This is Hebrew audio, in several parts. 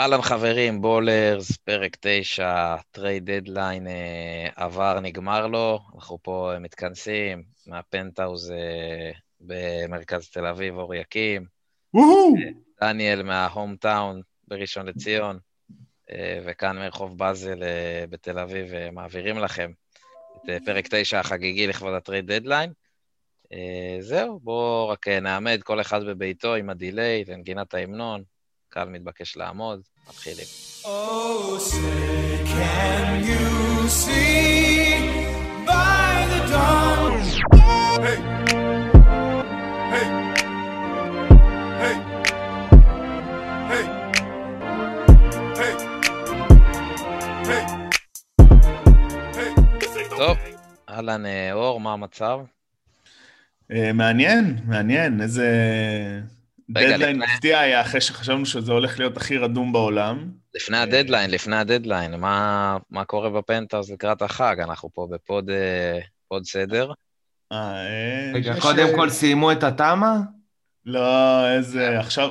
אהלן חברים, ballers, פרק 9, trade deadline אה, עבר, נגמר לו, אנחנו פה מתכנסים מהפנטהאוז אה, במרכז תל אביב, אור יקים. דניאל מה home town בראשון לציון, אה, וכאן מרחוב באזל אה, בתל אביב, אה, מעבירים לכם את אה, פרק 9 החגיגי לכבוד ה trade deadline. אה, זהו, בואו רק אה, נעמד כל אחד בביתו עם ה delay לנגינת ההמנון. קהל מתבקש לעמוד, מתחילים. טוב, אהלן אה, אור, מה המצב? אה, מעניין, מעניין, איזה דדליין מפתיע היה אחרי שחשבנו שזה הולך להיות הכי רדום בעולם. לפני הדדליין, לפני הדדליין, מה, מה קורה בפנטהאוז לקראת החג? אנחנו פה ב mode אה, mode סדר. אה, אה, רגע, קודם כל סיימו את התמה? לא, איזה, עכשיו,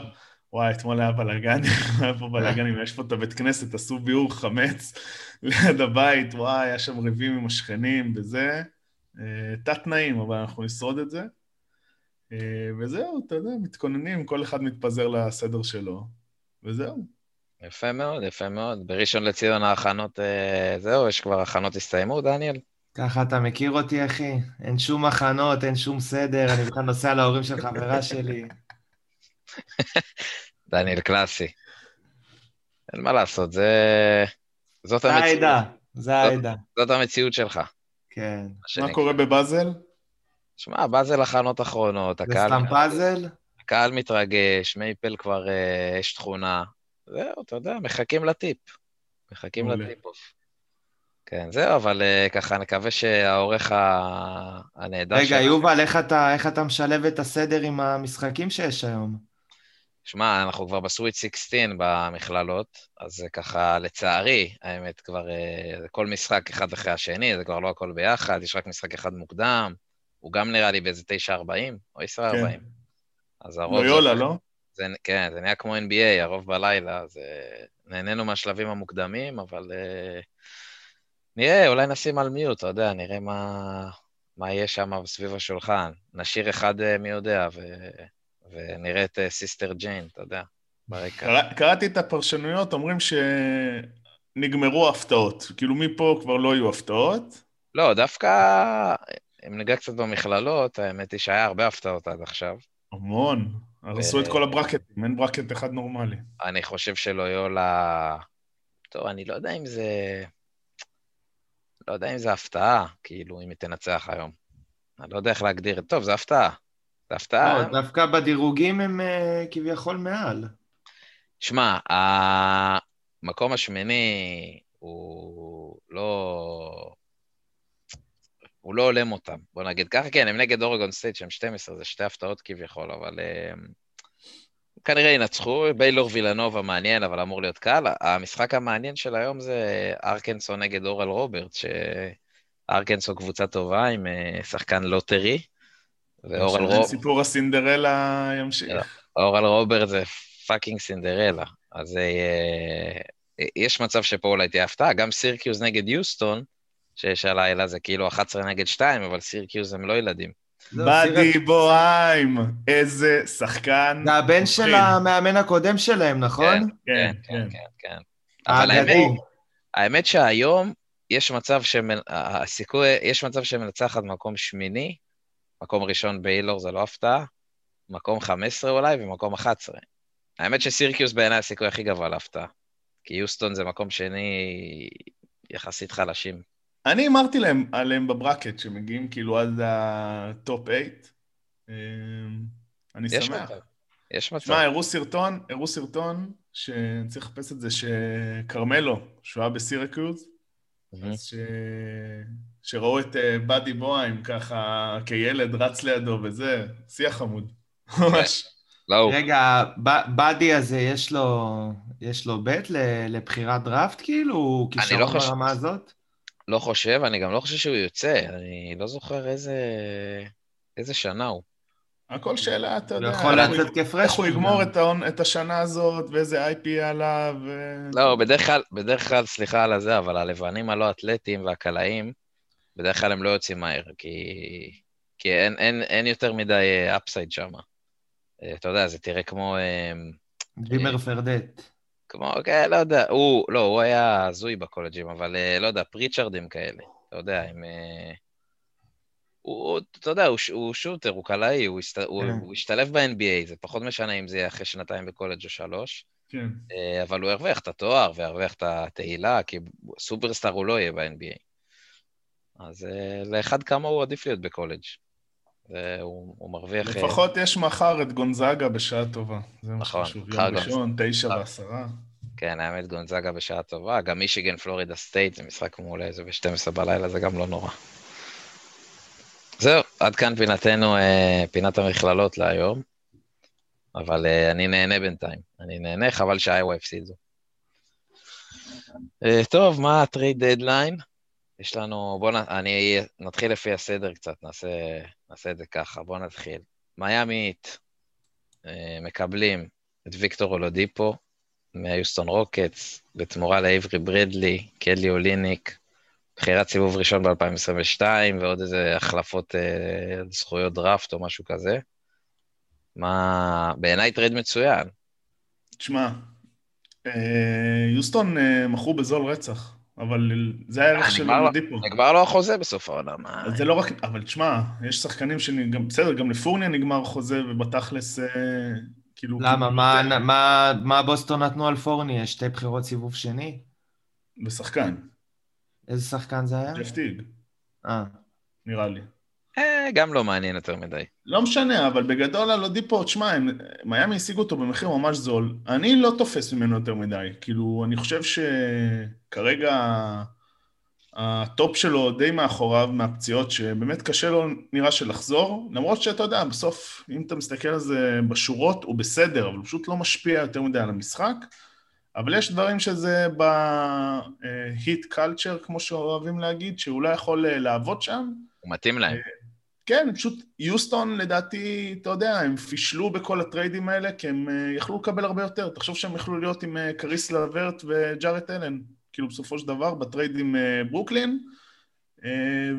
וואי, אתמול היה בלאגן, היה פה בלאגנים, יש פה את הבית כנסת, עשו ביעור חמץ ליד הבית, וואי, היה שם ריבים עם השכנים וזה. אה, תת-תנאים, אבל אנחנו נשרוד את זה. אה, וזהו, אתה יודע, מתכוננים, כל אחד מתפזר לסדר שלו, וזהו. יפה מאוד, יפה מאוד. בראשון לציון ההכנות, אה, זהו, יש כבר הכנות הסתיימו, דניאל? ככה אתה מכיר אותי, אחי? אין שום הכנות, אין שום סדר, אני בכלל נוסע להורים של חברה שלי. דניאל קלאסי. אין מה לעשות, זה... זאת זה המציאות, העדה, זה העדה. זאת המציאות שלך. כן. מה קורה בבאזל? שמע, באזל הכנות אחרונות, זה הקהל, סתם פאזל? הקהל מתרגש, מייפל כבר אה, יש תכונה. זהו, אתה יודע, מחכים לטיפ. מחכים. לטיפ-אוף. כן, זהו, אבל אה, ככה נקווה שהעורך הנהדר רגע, שלנו- יובל, איך אתה, איך אתה משלב את הסדר עם המשחקים שיש היום? שמע, אנחנו כבר בסוויט 16 במכללות, אז זה ככה, לצערי, האמת, כבר אה, זה כל משחק אחד אחרי השני, זה כבר לא הכל ביחד, יש רק משחק אחד מוקדם, הוא גם נראה לי באיזה 9.40 או 10.40. כן. אז הרוב... לויולה, זה- לא? זה, כן, זה נהיה כמו NBA, הרוב בלילה, אז אה, נהנינו מהשלבים המוקדמים, אבל אה, נראה, אולי נשים על מיוט, אתה יודע, נראה מה, מה יהיה שם סביב השולחן. נשאיר אחד אה, מי יודע, ו, ונראה את אה, Sister Jean, אתה יודע, ברקע. קרא- קראתי את הפרשנויות, אומרים שנגמרו ההפתעות. כאילו מפה כבר לא יהיו הפתעות. לא, דווקא, אם ניגע קצת במכללות, האמת היא שהיה הרבה הפתעות עד עכשיו. המון. הרסו את כל הברקטים, אין bracket אחד נורמלי. אני חושב שלויולה... טוב, אני לא יודע אם זה... לא יודע אם זה הפתעה, כאילו, אם היא תנצח היום. אני לא יודע איך להגדיר את... טוב, זה הפתעה. זה הפתעה. לא, דווקא בדירוגים הם אה, כביכול מעל. שמע, המקום השמיני הוא לא... הוא לא הולם אותם, בוא נגיד ככה. כן, הם נגד אורגון סטייט שהם 12, זה שתי הפתעות כביכול, אבל הם... כנראה ינצחו. ביילור וילנובה מעניין, אבל אמור להיות קל. המשחק המעניין של היום זה ארקנסו נגד אורל רוברט, שארקנסו קבוצה טובה עם אה, שחקן lottery, ואורל רוברטס... סיפור הסינדרלה ימשיך. אורל רוברט זה פאקינג סינדרלה. אז אה, יש מצב שפה אולי תהיה הפתעה. גם סירקיוז נגד יוסטון, שיש הלילה, זה כאילו 11 נגד 2, אבל סירקיוז הם לא ילדים. לא, באדי בוהיים, איזה שחקן. זה הבן של. המאמן הקודם שלהם, נכון? כן, כן, כן. כן, כן. אבל האגדי. האמת, שהיום יש מצב שהסיכוי, יש מצב שמנצחת מקום שמיני, מקום ראשון באילור זה לא הפתעה, מקום 15 אולי ומקום 11. האמת שסירקיוס בעיניי הסיכוי הכי גבוה להפתעה. כי יוסטון זה מקום שני יחסית חלשים. אני אמרתי להם עליהם בברקט, שמגיעים כאילו עד הטופ 8. אני יש שמח. מצב. יש מצב. שמע, הראו סרטון, הראו סרטון, שאני צריך לחפש את זה, שכרמלו, שהוא היה בסירקיוז, מהמם. אז ש... שראו את אה, באדי בוהיים ככה כילד רץ לידו וזה, שיח חמוד. ממש. לא. רגע, באדי הזה, יש לו, יש לו בית ל- לבחירת דראפט, כאילו? הוא אני כישרון לא חושב- ברמה הזאת? לא חושב, אני גם לא חושב שהוא יוצא, אני לא זוכר איזה, איזה שנה הוא. הכל שאלה, אתה יודע, יכול איך הוא- לצאת כפרשמן איך הוא יגמור. את העונ- את השנה הזאת, ואיזה IP עליו, ו... לא, בדרך כלל, בדרך כלל, סליחה על הזה, אבל הלבנים הלא אתלטיים והקלעים, בדרך כלל הם לא יוצאים מהר, כי, כי אין, אין, אין יותר מדי אפסייד שם. אתה יודע, זה תראה כמו, אה, דימר פרדט. כמו, כן, לא יודע, הוא, לא, הוא היה הזוי בקולג'ים, אבל אה, לא יודע, פריצ'רדים כאלה, אתה יודע, הם... אה, הוא, הוא- אתה יודע, הוא, הוא שוטר, הוא קלעי, הוא, הסת, הוא, כן. הוא השתלב ב-NBA, זה פחות משנה אם זה יהיה אחרי שנתיים בקולג' או שלוש, כן. אה, אבל הוא ירוויח את התואר וירוויח את התהילה, כי סופרסטאר הוא לא יהיה ב-NBA. אז לאחד כמוהו עדיף להיות בקולג'. והוא הוא מרוויח... אה, לפחות יש מחר את גונזאגה בשעה טובה. זה מה נכון, שחשוב. מחר יום ראשון, תשע. ועשרה. כן, האמת, גונזאגה בשעה טובה. גם מישיגן פלורידה סטייט זה משחק מעולה, זה ב-12 בלילה, זה גם לא נורא. זהו, עד כאן פינתנו, אה, פינת המכללות להיום. אבל אה, אני נהנה בינתיים. אני נהנה, חבל שאיווה הפסידו. טוב, מה ה trade deadline? יש לנו, בואו נ... אני נתחיל לפי הסדר קצת, נעשה, נעשה את זה ככה, בואו נתחיל. מיאמית אה, מקבלים את ויקטור אולודיפו מהיוסטון רוקטס, בתמורה לאיברי ברדלי, קלי אוליניק, בחירת סיבוב ראשון ב-2022, ועוד איזה החלפות אה, זכויות דראפט או משהו כזה. מה, בעיניי trade מצוין. תשמע, אה, יוסטון אה, מכרו בזול רצח, אבל זה הערך אה, של אולודיפו. נגמר לו החוזה בסוף העונה, מה... זה לא רק, אבל תשמע, יש שחקנים שגם, בסדר, גם לפורניה נגמר חוזה, ובתכלס, אה, כאילו... למה? מה- מה- מה בוסטון נתנו על פורניה? שתי בחירות סיבוב שני? בשחקן, איזה שחקן זה היה? ג'ף טיג, אה. נראה לי. אה, גם לא מעניין יותר מדי. לא משנה, אבל בגדול על אולודיפו, תשמע, הם- מיאמי השיגו אותו במחיר ממש זול. אני לא תופס ממנו יותר מדי. כאילו, אני חושב שכרגע הטופ שלו די מאחוריו מהפציעות, שבאמת קשה לו, נראה שלחזור, למרות שאתה יודע, בסוף, אם אתה מסתכל על זה בשורות, הוא בסדר, אבל הוא פשוט לא משפיע יותר מדי על המשחק. אבל יש דברים שזה ב Heat culture, כמו שאוהבים להגיד, שהוא לא יכול אה, לעבוד שם. הוא מתאים להם. כן, פשוט יוסטון לדעתי, אתה יודע, הם פישלו בכל הטריידים האלה, כי הם אה, יכלו לקבל הרבה יותר. תחשוב שהם יכלו להיות עם אה, קריס לברט וג'ארט אלן, כאילו בסופו של דבר, ב trade עם אה, ברוקלין,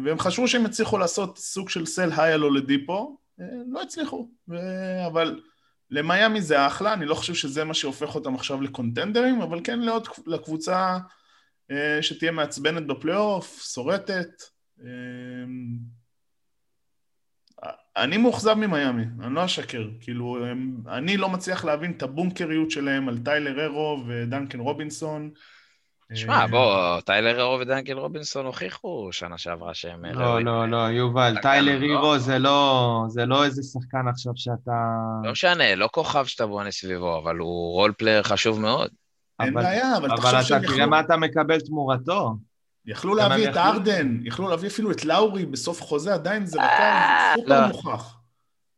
והם חשבו שהם יצליחו לעשות סוג של סל היי על אולדיפו, אה, לא הצליחו, ו- אבל למיאמי זה אחלה, אני לא חושב שזה מה שהופך אותם עכשיו לקונטנדרים, אבל כן לעוד לקבוצה שתהיה מעצבנת בפלייאוף, שורטת. אני מאוכזב ממיאמי, אני לא אשקר. כאילו, הם, אני לא מצליח להבין את הבונקריות שלהם על טיילר ארו ודנקן רובינסון. שמע, אה, בוא, טיילר הירו ודנקן רובינסון הוכיחו שנה שעברה שהם... לא. לא, לא, יובל, טיילר לא? הירו זה לא, זה לא איזה שחקן עכשיו שאתה... לא משנה, לא כוכב שאתה בונה סביבו, אבל הוא role player חשוב מאוד. אין אבל- בעיה, אבל אבל תחשוב אתה שהם תראה יכלו, מה אתה מקבל תמורתו. יכלו להביא את הארדן, יכלו להביא אפילו את לאורי בסוף חוזה, עדיין זה אה, רכב סופר לא. מוכח.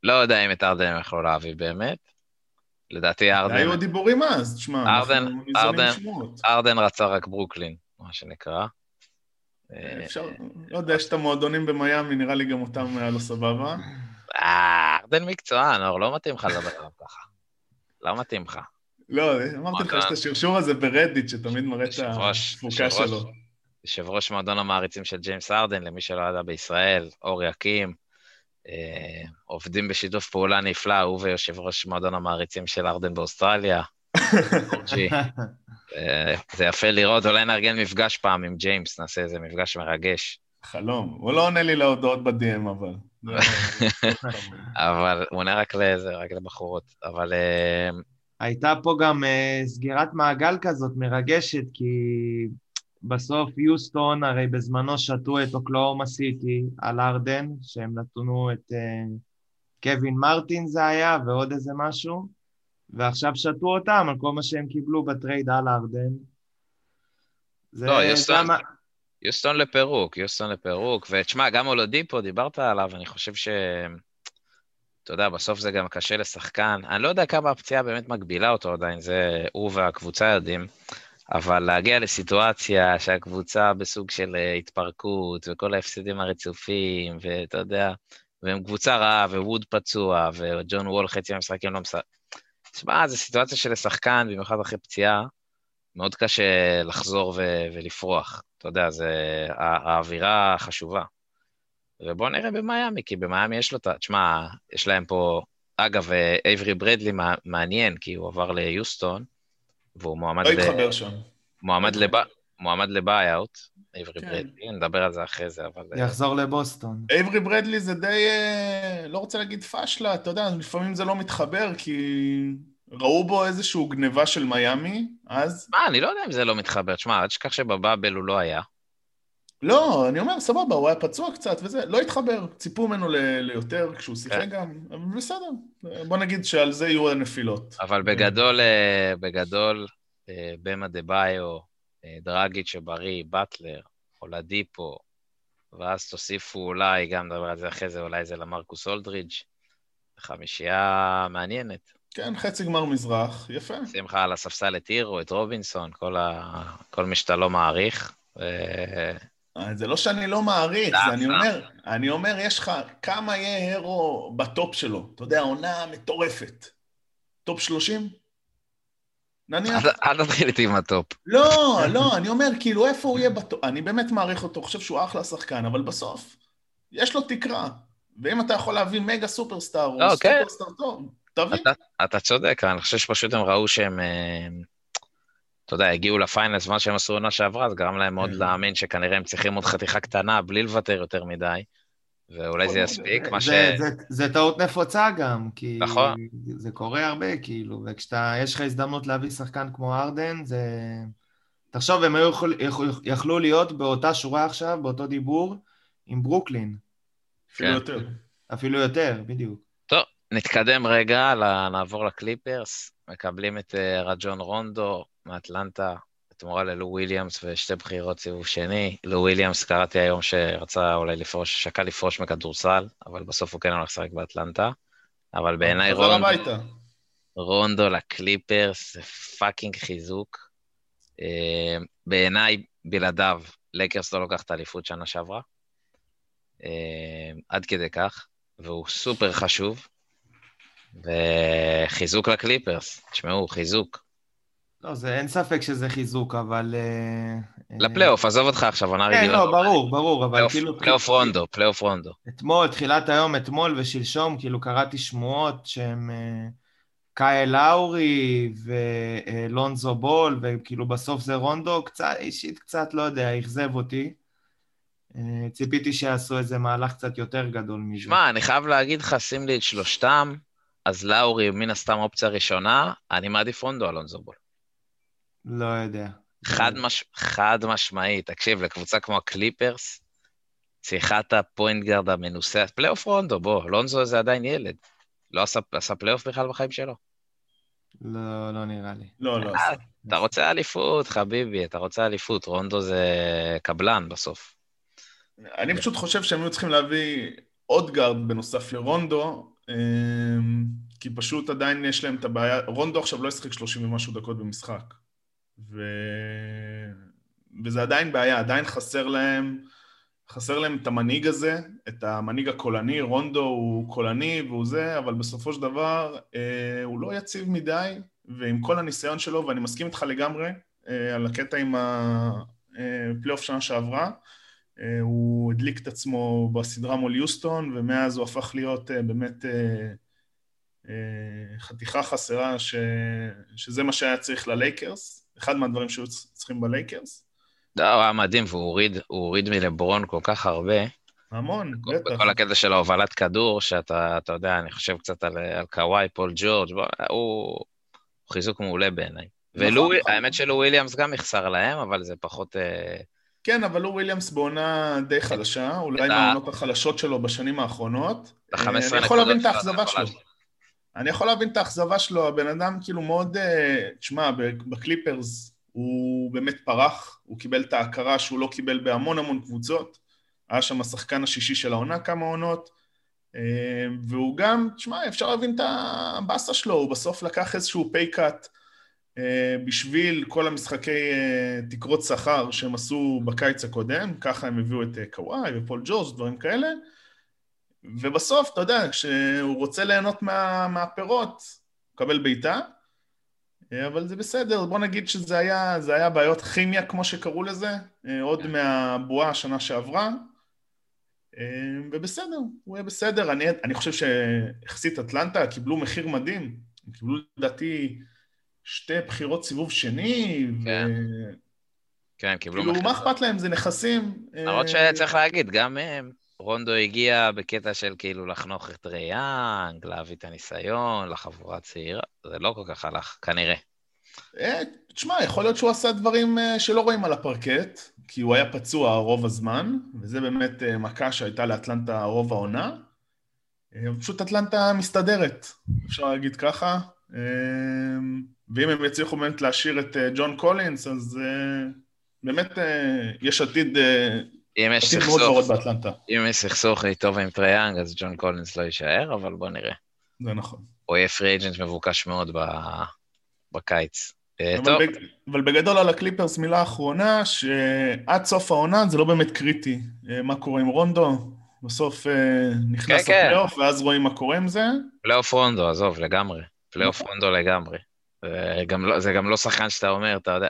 לא יודע אם את הארדן הם יכלו להביא באמת. לדעתי ארדן, היו דיבורים אז, תשמע, ארדן- ארדן- שמועות. ארדן רצה רק ברוקלין, מה שנקרא. אה, אפשר, לא יודע, יש את המועדונים במיאמי, נראה לי גם אותם היה לו סבבה. אה, ארדן מקצוען, אור, לא מתאים לך לדבר עליו ככה. לא מתאים לך. לא, אמרתי לך, יש את השרשור הזה ברדיט, שתמיד מראה את התפוקה שלו. יושב ראש מועדון המעריצים של ג'יימס ארדן, למי שלא ידע בישראל, אור יקים, אה, עובדים בשיתוף פעולה נפלא, הוא ויושב ראש מועדון המעריצים של ארדן באוסטרליה. אה, זה יפה לראות, אולי נארגן מפגש פעם עם ג'יימס, נעשה איזה מפגש מרגש. חלום. הוא לא עונה לי להודעות ב-DM, אבל. אבל הוא עונה רק לזה, רק לבחורות. אבל אה, הייתה פה גם uh, סגירת מעגל כזאת מרגשת, כי בסוף יוסטון הרי בזמנו שתו את אוקלאומה סיטי על ארדן, שהם נתנו את uh, קווין מרטין זה היה, ועוד איזה משהו, ועכשיו שתו אותם על כל מה שהם קיבלו ב trade על הארדן. זה, לא, יוסטון- המ- יוסטון לפירוק, יוסטון לפירוק, ותשמע, גם אולודיפו, דיברת עליו, אני חושב ש... אתה יודע, בסוף זה גם קשה לשחקן. אני לא יודע כמה הפציעה באמת מגבילה אותו עדיין, זה הוא והקבוצה יודעים, אבל להגיע לסיטואציה שהקבוצה בסוג של אה, התפרקות, וכל ההפסדים הרצופים, ואתה יודע, והם קבוצה רעה, וווד פצוע, וג'ון וול חצי מהמשחקים לא משחק. תשמע, זו סיטואציה של לשחקן, במיוחד אחרי פציעה, מאוד קשה לחזור ו- ולפרוח. אתה יודע, זה האווירה חשובה. ובואו נראה במיאמי, כי במיאמי יש לו את ה... תשמע, יש להם פה... אגב, אייברי ברדלי מעניין, כי הוא עבר ליוסטון, והוא מועמד לא התחבר שם. מועמד, לא לב... מועמד לבעי-אאוט, אייברי כן. ברדלי, נדבר על זה אחרי זה, אבל... אה, יחזור לבוסטון. אייברי ברדלי זה די, אה, לא רוצה להגיד פשלה, אתה יודע, לפעמים זה לא מתחבר, כי ראו בו איזושהי גניבה של מיאמי, אז... מה, אני לא יודע אם זה לא מתחבר. תשמע, אל תשכח שבבאבל הוא לא היה. לא, אני אומר, סבבה, הוא היה פצוע קצת וזה, לא התחבר, ציפו ממנו ל- ליותר כשהוא שיחק כן. גם, בסדר, בוא נגיד שעל זה יהיו הנפילות. אבל בגדול, אה, בגדול, אה, במה דה ביו, אה, דרגיץ' שבריא, באטלר, אולדיפו, ואז תוסיפו אולי, גם נדבר על זה אחרי זה, אולי זה למרקוס אולדרידג', חמישייה מעניינת. כן, חצי גמר מזרח, יפה. שים לך על הספסל את הירו, את רובינסון, כל, ה... כל מי שאתה לא מעריך. ו... אה, זה לא שאני לא מעריך, סתם, זה אני סתם. אומר, אני אומר, יש לך, כמה יהיה הרו בטופ שלו? אתה יודע, עונה מטורפת. top 30? נניח? אל תתחיל איתי עם ה top. לא, לא, אני אומר, כאילו, איפה הוא יהיה ב top? אני באמת מעריך אותו, חושב שהוא אחלה שחקן, אבל בסוף, יש לו תקרה. ואם אתה יכול להביא mega superstar, או כן. סופרסטאר טוב, תביא. אתה, צודק, אני חושב שפשוט הם ראו שהם, אה, אתה יודע, הגיעו ל finals, מה שהם עשו עונה שעברה, זה גרם להם מאוד כן. להאמין שכנראה הם צריכים עוד חתיכה קטנה, בלי לוותר יותר מדי, ואולי זה יספיק, מה ש... זה, טעות נפוצה גם, כי נכון. זה קורה הרבה, כאילו, וכשאתה, יש לך הזדמנות להביא שחקן כמו ארדן, זה... תחשוב, הם היו יכלו להיות באותה שורה עכשיו, באותו דיבור, עם ברוקלין, אפילו כן. יותר. אפילו יותר, בדיוק. טוב, נתקדם רגע, נעבור לקליפרס, מקבלים את אה, רג'ון רונדו מאטלנטה, בתמורה ללו וויליאמס ושתי בחירות סיבוב שני. לו וויליאמס, קראתי היום שרצה אולי לפרוש, שקל לפרוש מכדורסל, אבל בסוף הוא כן הולך לשחק באטלנטה. אבל בעיניי רונדו. רונדו לקליפרס זה fucking חיזוק. אה, בעיניי, בלעדיו, לייקרס לא לוקח את האליפות שנה שעברה. אה, עד כדי כך, והוא סופר חשוב. וחיזוק לקליפרס, תשמעו, חיזוק. לא, זה, אין ספק שזה חיזוק, אבל... אה, אה, לפלייאוף, עזוב אותך עכשיו, עונה כן, רגילה. לא, ברור, ברור, אבל כאילו... פלייאוף רונדו, פלייאוף רונדו. אתמול, תחילת היום, אתמול ושלשום, כאילו קראתי שמועות שהם אה, קאי לאורי ולונזו בול, וכאילו בסוף זה רונדו, קצת, אישית קצת, לא יודע, אכזב אותי. ציפיתי שיעשו איזה מהלך קצת יותר גדול מזה. שמע, אני חייב להגיד לך, שים לי את שלושתם, אז לאורי מן הסתם אופציה ראשונה, אני מעדיף רונדו על אונזובול. לא יודע. חד, מש... חד משמעית, תקשיב, לקבוצה כמו הקליפרס, צריכה את ה point guard המנוסה, פלייאוף רונדו, בוא, לונזו זה עדיין ילד. לא עשה, עשה פלייאוף בכלל בחיים שלו. לא, לא נראה לי. לא, לא. אה, אתה רוצה אליפות, חביבי, אתה רוצה אליפות, רונדו זה קבלן בסוף. אני פשוט חושב שהם היו צריכים להביא עוד guard בנוסף לרונדו, אמ, כי פשוט עדיין יש להם את הבעיה, רונדו עכשיו לא ישחק 30 ומשהו דקות במשחק. ו... וזה עדיין בעיה, עדיין חסר להם, חסר להם את המנהיג הזה, את המנהיג הקולני, רונדו הוא קולני והוא זה, אבל בסופו של דבר אה, הוא לא יציב מדי, ועם כל הניסיון שלו, ואני מסכים איתך לגמרי אה, על הקטע עם הפלייאוף שנה שעברה, אה, הוא הדליק את עצמו בסדרה מול יוסטון, ומאז הוא הפך להיות אה, באמת אה, אה, חתיכה חסרה, ש... שזה מה שהיה צריך ללייקרס, אחד מהדברים שהיו צריכים בלייקרס. לא, הוא היה מדהים, והוא הוריד, הוריד מלברון כל כך הרבה, המון, בטח. בכל הקטע של ההובלת כדור, שאתה, אתה יודע, אני חושב קצת על, על קוואי, פול ג'ורג', הוא, הוא חיזוק מעולה בעיניי. נכון, ולו, נכון. האמת שלו וויליאמס גם יחסר להם, אבל זה פחות... אה, כן, אבל לו וויליאמס בעונה די חלשה, אולי מהעונות החלשות שלו בשנים האחרונות. אה, 15 אני יכול להבין את האכזבה שלו. אני יכול להבין את האכזבה שלו, הבן אדם כאילו מאוד... אה, תשמע, בקליפרס הוא באמת פרח, הוא קיבל את ההכרה שהוא לא קיבל בהמון המון קבוצות. היה שם השחקן השישי של העונה כמה עונות. אה, והוא גם, תשמע, אפשר להבין את הבאסה שלו, הוא בסוף לקח איזשהו pay cut בשביל כל המשחקי אה, תקרות שכר שהם עשו בקיץ הקודם, ככה הם הביאו את אה, קוואי ופול ג'ורג', דברים כאלה. ובסוף, אתה יודע, כשהוא רוצה ליהנות מה, מהפירות, הוא מקבל בעיטה, אה, אבל זה בסדר, בוא נגיד שזה היה, היה בעיות כימיה, כמו שקראו לזה, אה, עוד מהבועה השנה שעברה, אה, ובסדר, הוא יהיה בסדר. אני, אני חושב שיחסית אטלנטה קיבלו מחיר מדהים, הם קיבלו לדעתי שתי בחירות סיבוב שני, כן. ו... כן, קיבלו כאילו, מחיר. מה אכפת להם? זה נכסים. למרות שצריך להגיד, גם הם, רונדו הגיע בקטע של כאילו לחנוך את ריאנג, להביא את הניסיון לחבורה הצעירה, זה לא כל כך הלך, כנראה. אה, תשמע, יכול להיות שהוא עשה דברים אה, שלא רואים על הפרקט, כי הוא היה פצוע רוב הזמן, וזה באמת אה, מכה שהייתה לאטלנטה רוב העונה. פשוט אטלנטה מסתדרת, אפשר להגיד ככה. ואם הם יצליחו באמת להשאיר את ג'ון קולינס, אז באמת יש עתיד, אם יש סכסוך. אם יש סכסוך איתו ועם טריי יאנג, אז ג'ון קולינס לא יישאר, אבל בוא נראה. זה נכון. הוא יהיה free agent מבוקש מאוד ב- בקיץ. אה, אבל, בג... אבל בגדול על הקליפרס מילה אחרונה, שעד סוף העונה זה לא באמת קריטי. אה, מה קורה עם רונדו? בסוף אה, נכנס כן, כן. לפלייאוף, ואז רואים מה קורה עם זה. פלייאוף רונדו, עזוב, לגמרי. פלייאוף נכון. רונדו לגמרי. זה גם לא- זה גם לא שחקן שאתה אומר, אתה יודע,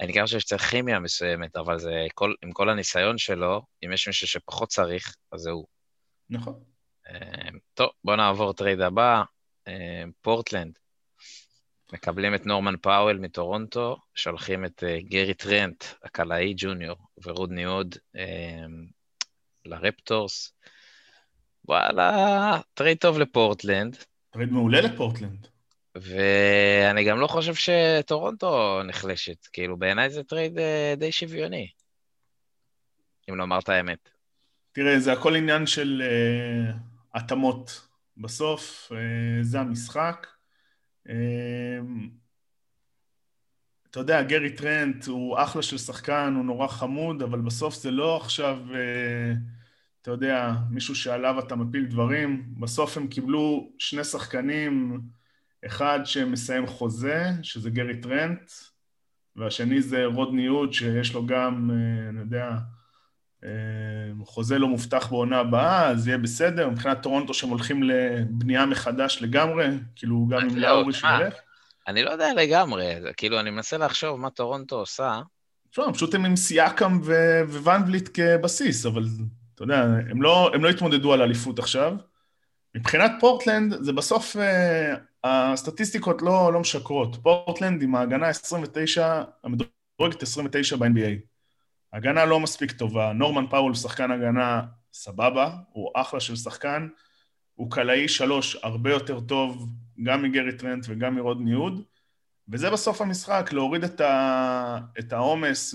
אני גם חושב שצריך כימיה מסוימת, אבל זה כל, עם כל הניסיון שלו, אם יש מישהו שפחות צריך, אז זה הוא. נכון. אה, טוב, בוא נעבור trade הבא. אה, פורטלנד. מקבלים את נורמן פאוול מטורונטו, שולחים את אה, גרי טרנט, הקלעי ג'וניור, ורודני הוד אה, לרפטורס. וואלה, trade טוב לפורטלנד, trade מעולה לפורטלנד. ואני גם לא חושב שטורונטו נחלשת. כאילו, בעיניי זה trade אה, די שוויוני, אם לומר את האמת. תראה, זה הכל עניין של אה, התאמות. בסוף, אה, זה המשחק. אה, אתה יודע, גרי טרנט הוא אחלה של שחקן, הוא נורא חמוד, אבל בסוף זה לא עכשיו, אה, אתה יודע, מישהו שעליו אתה מפיל דברים. בסוף הם קיבלו שני שחקנים, אחד שמסיים חוזה, שזה גרי טרנט, והשני זה רודני הוד, שיש לו גם, אה, אני יודע, אה, חוזה לא מובטח בעונה הבאה, אז יהיה בסדר. מבחינת טורונטו שהם הולכים לבנייה מחדש לגמרי, כאילו גם עם זהו, לאורי. שהולך. אני לא יודע לגמרי, כאילו, אני מנסה לחשוב מה טורונטו עושה. תשמע, פשוט הם עם סיאקם ו- ואן וליט כבסיס, אבל אתה יודע, הם לא, הם לא התמודדו על אליפות עכשיו. מבחינת פורטלנד, זה בסוף, אה, הסטטיסטיקות לא, לא משקרות. פורטלנד עם ההגנה 29, המדורגת 29 ב-NBA. הגנה לא מספיק טובה, נורמן פאול שחקן הגנה סבבה, הוא אחלה של שחקן, הוא קלעי שלוש הרבה יותר טוב גם מגרי טרנט וגם מרודני הוד, וזה בסוף המשחק, להוריד את, העומס.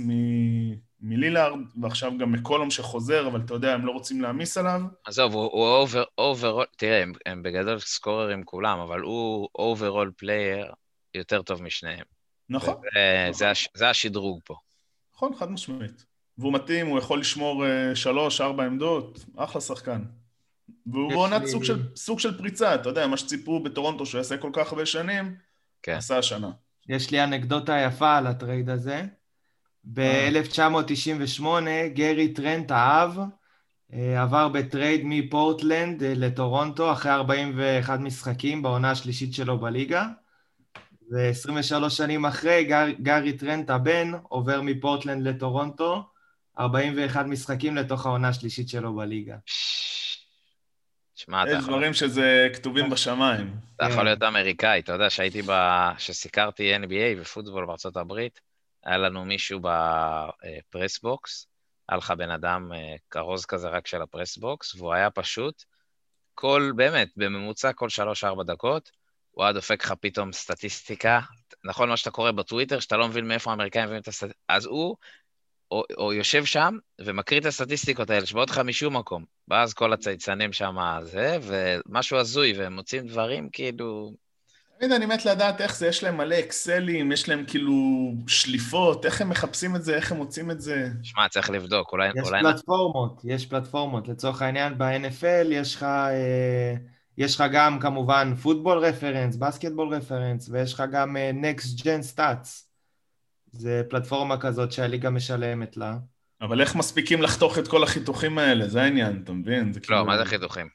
מלילארד, ועכשיו גם מקולום שחוזר, אבל אתה יודע, הם לא רוצים להעמיס עליו. עזוב, הוא- הוא over, overall, תראה, הם, הם בגדול סקוררים כולם, אבל הוא overall player יותר טוב משניהם. נכון, זה, זה, הש, זה השדרוג פה. נכון, חד משמעית. והוא מתאים, הוא יכול לשמור אה, שלוש, ארבע עמדות, אחלה שחקן. והוא בעונת לי- סוג של, סוג של פריצה, אתה יודע, מה שציפו בטורונטו שהוא יעשה כל כך הרבה שנים, כן. עשה השנה. יש לי אנקדוטה יפה על הטרייד הזה. ב-1998 גרי טרנט האב אה, עבר בטרייד מפורטלנד אה, לטורונטו אחרי 41 משחקים בעונה השלישית שלו בליגה. ו-23 שנים אחרי, גר, גרי טרנט הבן עובר מפורטלנד לטורונטו, 41 משחקים לתוך העונה השלישית שלו בליגה. שמע, אתה יש יכול, דברים שזה כתובים בשמיים. אתה יכול כן. להיות אמריקאי, אתה יודע שהייתי ב... שסיקרתי NBA ופוטבול בארצות הברית, היה לנו מישהו בפרסבוקס, היה לך בן אדם אה, כרוז כזה רק של הפרסבוקס, והוא היה פשוט, כל, באמת, בממוצע כל שלוש-ארבע דקות, הוא היה דופק לך פתאום סטטיסטיקה, נכון מה שאתה קורא בטוויטר, שאתה לא מבין מאיפה האמריקאים מביאים את הסטטיסטיקה, אז הוא או, או יושב שם ומקריא את הסטטיסטיקות האלה שבאות לך משום מקום, ואז כל הצייצנים שם זה, ומשהו הזוי, והם מוצאים דברים כאילו... תמיד אני מת לדעת איך זה, יש להם מלא אקסלים, יש להם כאילו שליפות, איך הם מחפשים את זה, איך הם מוצאים את זה. שמע, צריך לבדוק, אולי... יש אולי פלטפורמות, יש פלטפורמות. לצורך העניין ב-NFL יש לך, אה, יש לך גם כמובן פוטבול רפרנס, בסקטבול רפרנס, ויש לך גם אה, Next Gen Stats. זה פלטפורמה כזאת שהליגה משלמת לה. אבל איך מספיקים לחתוך את כל החיתוכים האלה? זה העניין, אתה מבין? זה כאילו... לא, מה זה חיתוכים?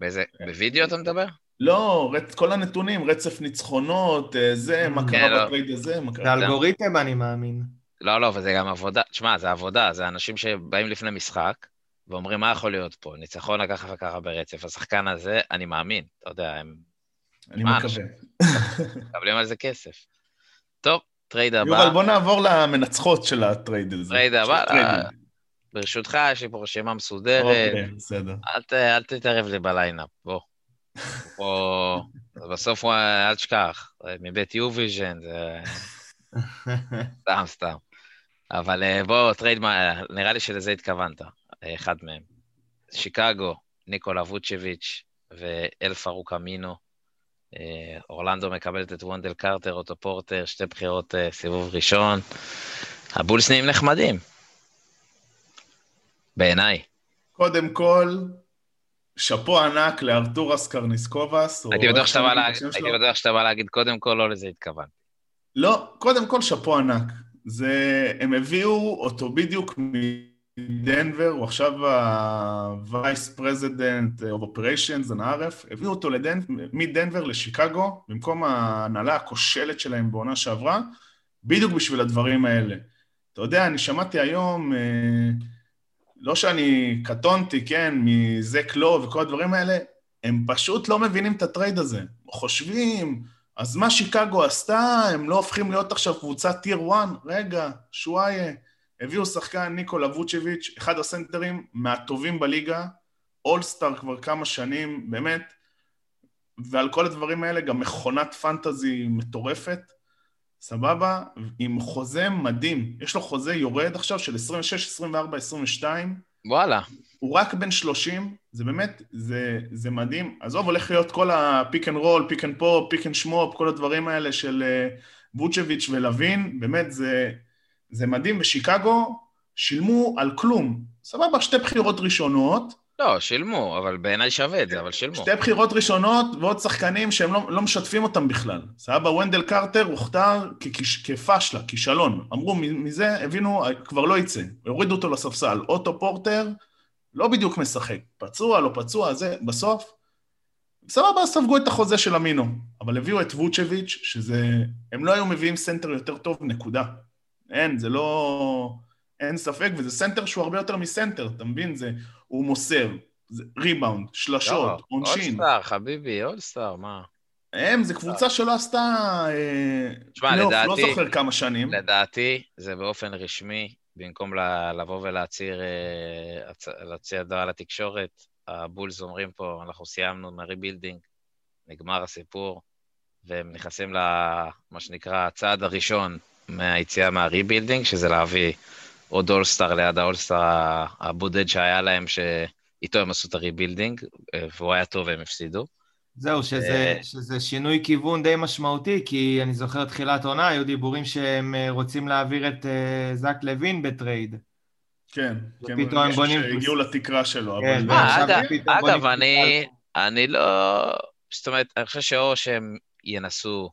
באיזה, בווידאו אתה מדבר? לא, רצ... כל הנתונים, רצף ניצחונות, אה, זה, מה כן, קרה לא. בטרייד הזה, מה זה קרה... אלגוריתם, אני מאמין. לא, לא, וזה גם עבודה. תשמע, זה עבודה, זה אנשים שבאים לפני משחק, ואומרים, מה יכול להיות פה? ניצחון ככה וככה ברצף. השחקן הזה, אני מאמין, אתה יודע, הם אני מקווה. מקבלים על זה כסף. טוב, טרייד יובל, הבא, בוא נעבור למנצחות של הטרייד הזה. טרייד של הבא. ברשותך, יש לי פה רשימה מסודרת. אוקיי, בסדר. אל תתערב לי ב lineup, בוא. פה, בסוף הוא, אל תשכח, מבית יו-ויז'ן, זה סתם, סתם. אבל אה, בוא, טרייד, נראה לי שלזה התכוונת, אה, אחד מהם. שיקגו, ניקולה ווצ'ביץ' ואל פרוק אמינו. אה, אורלנדו מקבלת את וונדל קרטר, אוטו פורטר, שתי בחירות סיבוב ראשון. הבולס נהיים נחמדים. בעיניי. קודם כל, שאפו ענק לארתורס קרנישובאס. הייתי בטוח שאתה בא להגיד- קודם כל, לא לזה התכוונתי. לא, קודם כל שאפו ענק. זה, הם הביאו אותו בדיוק מדנבר, הוא עכשיו ה-Vice President of Operations, NRF, הביאו אותו לדנ... מדנבר לשיקגו, במקום ההנהלה הכושלת שלהם בעונה שעברה, בדיוק בשביל הדברים האלה. אתה יודע, אני שמעתי היום, אה, לא שאני קטונתי, כן, מזאק לואו וכל הדברים האלה, הם פשוט לא מבינים את הטרייד הזה. חושבים, אז מה שיקגו עשתה, הם לא הופכים להיות עכשיו קבוצת tier 1? רגע, שוואיה. הביאו שחקן ניקולה ווצ'ביץ', אחד הסנטרים מהטובים בליגה, אולסטאר כבר כמה שנים, באמת, ועל כל הדברים האלה גם מכונת fantasy מטורפת, סבבה, עם חוזה מדהים. יש לו חוזה יורד עכשיו של 26, 24, 22, וואלה. הוא רק בן 30, זה באמת, זה, זה מדהים. עזוב, הולך להיות כל ה pick and roll, pick and pop, pick and shmop, כל הדברים האלה של אה, ווצ'ביץ' ולוין, באמת, זה, זה מדהים. ושיקגו שילמו על כלום. סבבה, שתי בחירות ראשונות, לא, שילמו, אבל בעיניי שווה את זה, אבל שילמו. שתי בחירות ראשונות ועוד שחקנים שהם לא, לא משתפים אותם בכלל. סבבה, ונדל קרטר הוכתר כפשלה, כישלון. אמרו, "מ- מזה הבינו, כבר לא יצא. הורידו אותו לספסל. אוטו פורטר, לא בדיוק משחק. פצוע, לא פצוע, זה, בסוף. סבבה, ספגו את החוזה של אמינו. אבל הביאו את ווצ'ביץ', שזה... הם לא היו מביאים סנטר יותר טוב, נקודה. אין, זה לא... אין ספק, וזה סנטר שהוא הרבה יותר מסנטר, אתה מבין? זה... הוא מוסר, ריבאונד, שלשות, לא, עונשין. אולסטאר, חביבי, אולסטאר, מה? הם, זו קבוצה שלא עשתה אה, תשמע, פלייאוף, לא לדעתי- זוכר כמה שנים. לדעתי, זה באופן רשמי, במקום לבוא ולהצהיר, אה, הצ- להציע דבר לתקשורת, הבולס אומרים פה, אנחנו סיימנו מה rebuilding, נגמר הסיפור, והם נכנסים למה שנקרא הצעד הראשון מהיציאה מה rebuilding, שזה להביא עוד אולסטאר ליד האולסטאר הבודד שהיה להם, שאיתו הם עשו את ה rebuilding, והוא היה טוב והם הפסידו. זהו, שזה, אה. שזה שינוי כיוון די משמעותי, כי אני זוכר תחילת עונה, היו דיבורים שהם אה, רוצים להעביר את אה, זק לוין בטרייד. כן, כן, ופתאום הם בונים- שהגיעו לתקרה שלו, כן, אבל... מה, ועכשיו אגב, פתאום אני, אני לא... זאת אומרת, אני חושב שאו שהם ינסו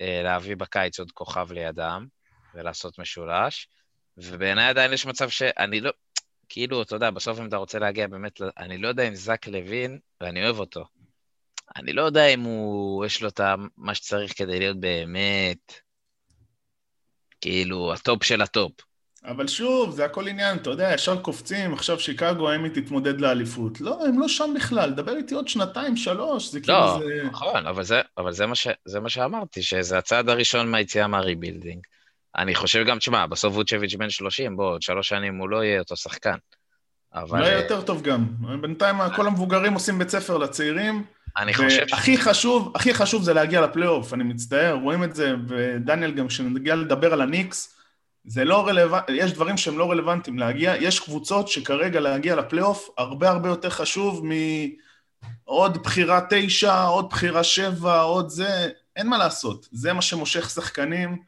אה, להביא בקיץ עוד כוכב לידם ולעשות משולש, ובעיניי עדיין יש מצב שאני לא... כאילו, אתה יודע, בסוף אם אתה רוצה להגיע באמת, אני לא יודע אם זק לוין, ואני אוהב אותו, אני לא יודע אם הוא, יש לו את מה שצריך כדי להיות באמת, כאילו, ה top של ה top. אבל שוב, זה הכל עניין, אתה יודע, ישר קופצים, עכשיו שיקגו, האם היא תתמודד לאליפות. לא, הם לא שם בכלל, דבר איתי עוד שנתיים, שלוש, זה כאילו לא, זה... נכון, אבל, זה, אבל זה, מה ש, זה מה שאמרתי, שזה הצעד הראשון מהיציאה מה rebuilding. אני חושב גם, תשמע, בסוף ווצ'ביץ' בן 30, בוא, עוד שלוש שנים הוא לא יהיה אותו שחקן. אבל אולי אה, יותר טוב גם. בינתיים כל המבוגרים עושים בית ספר לצעירים, אני חושב ש... והכי חשוב, הכי חשוב זה להגיע לפלייאוף, אני מצטער, רואים את זה, ודניאל גם, כשנגיע לדבר על הניקס, זה לא רלוונטי, יש דברים שהם לא רלוונטיים להגיע, יש קבוצות שכרגע להגיע לפלייאוף הרבה הרבה יותר חשוב מעוד בחירה תשע, עוד בחירה שבע, עוד זה, אין מה לעשות, זה מה שמושך שחקנים,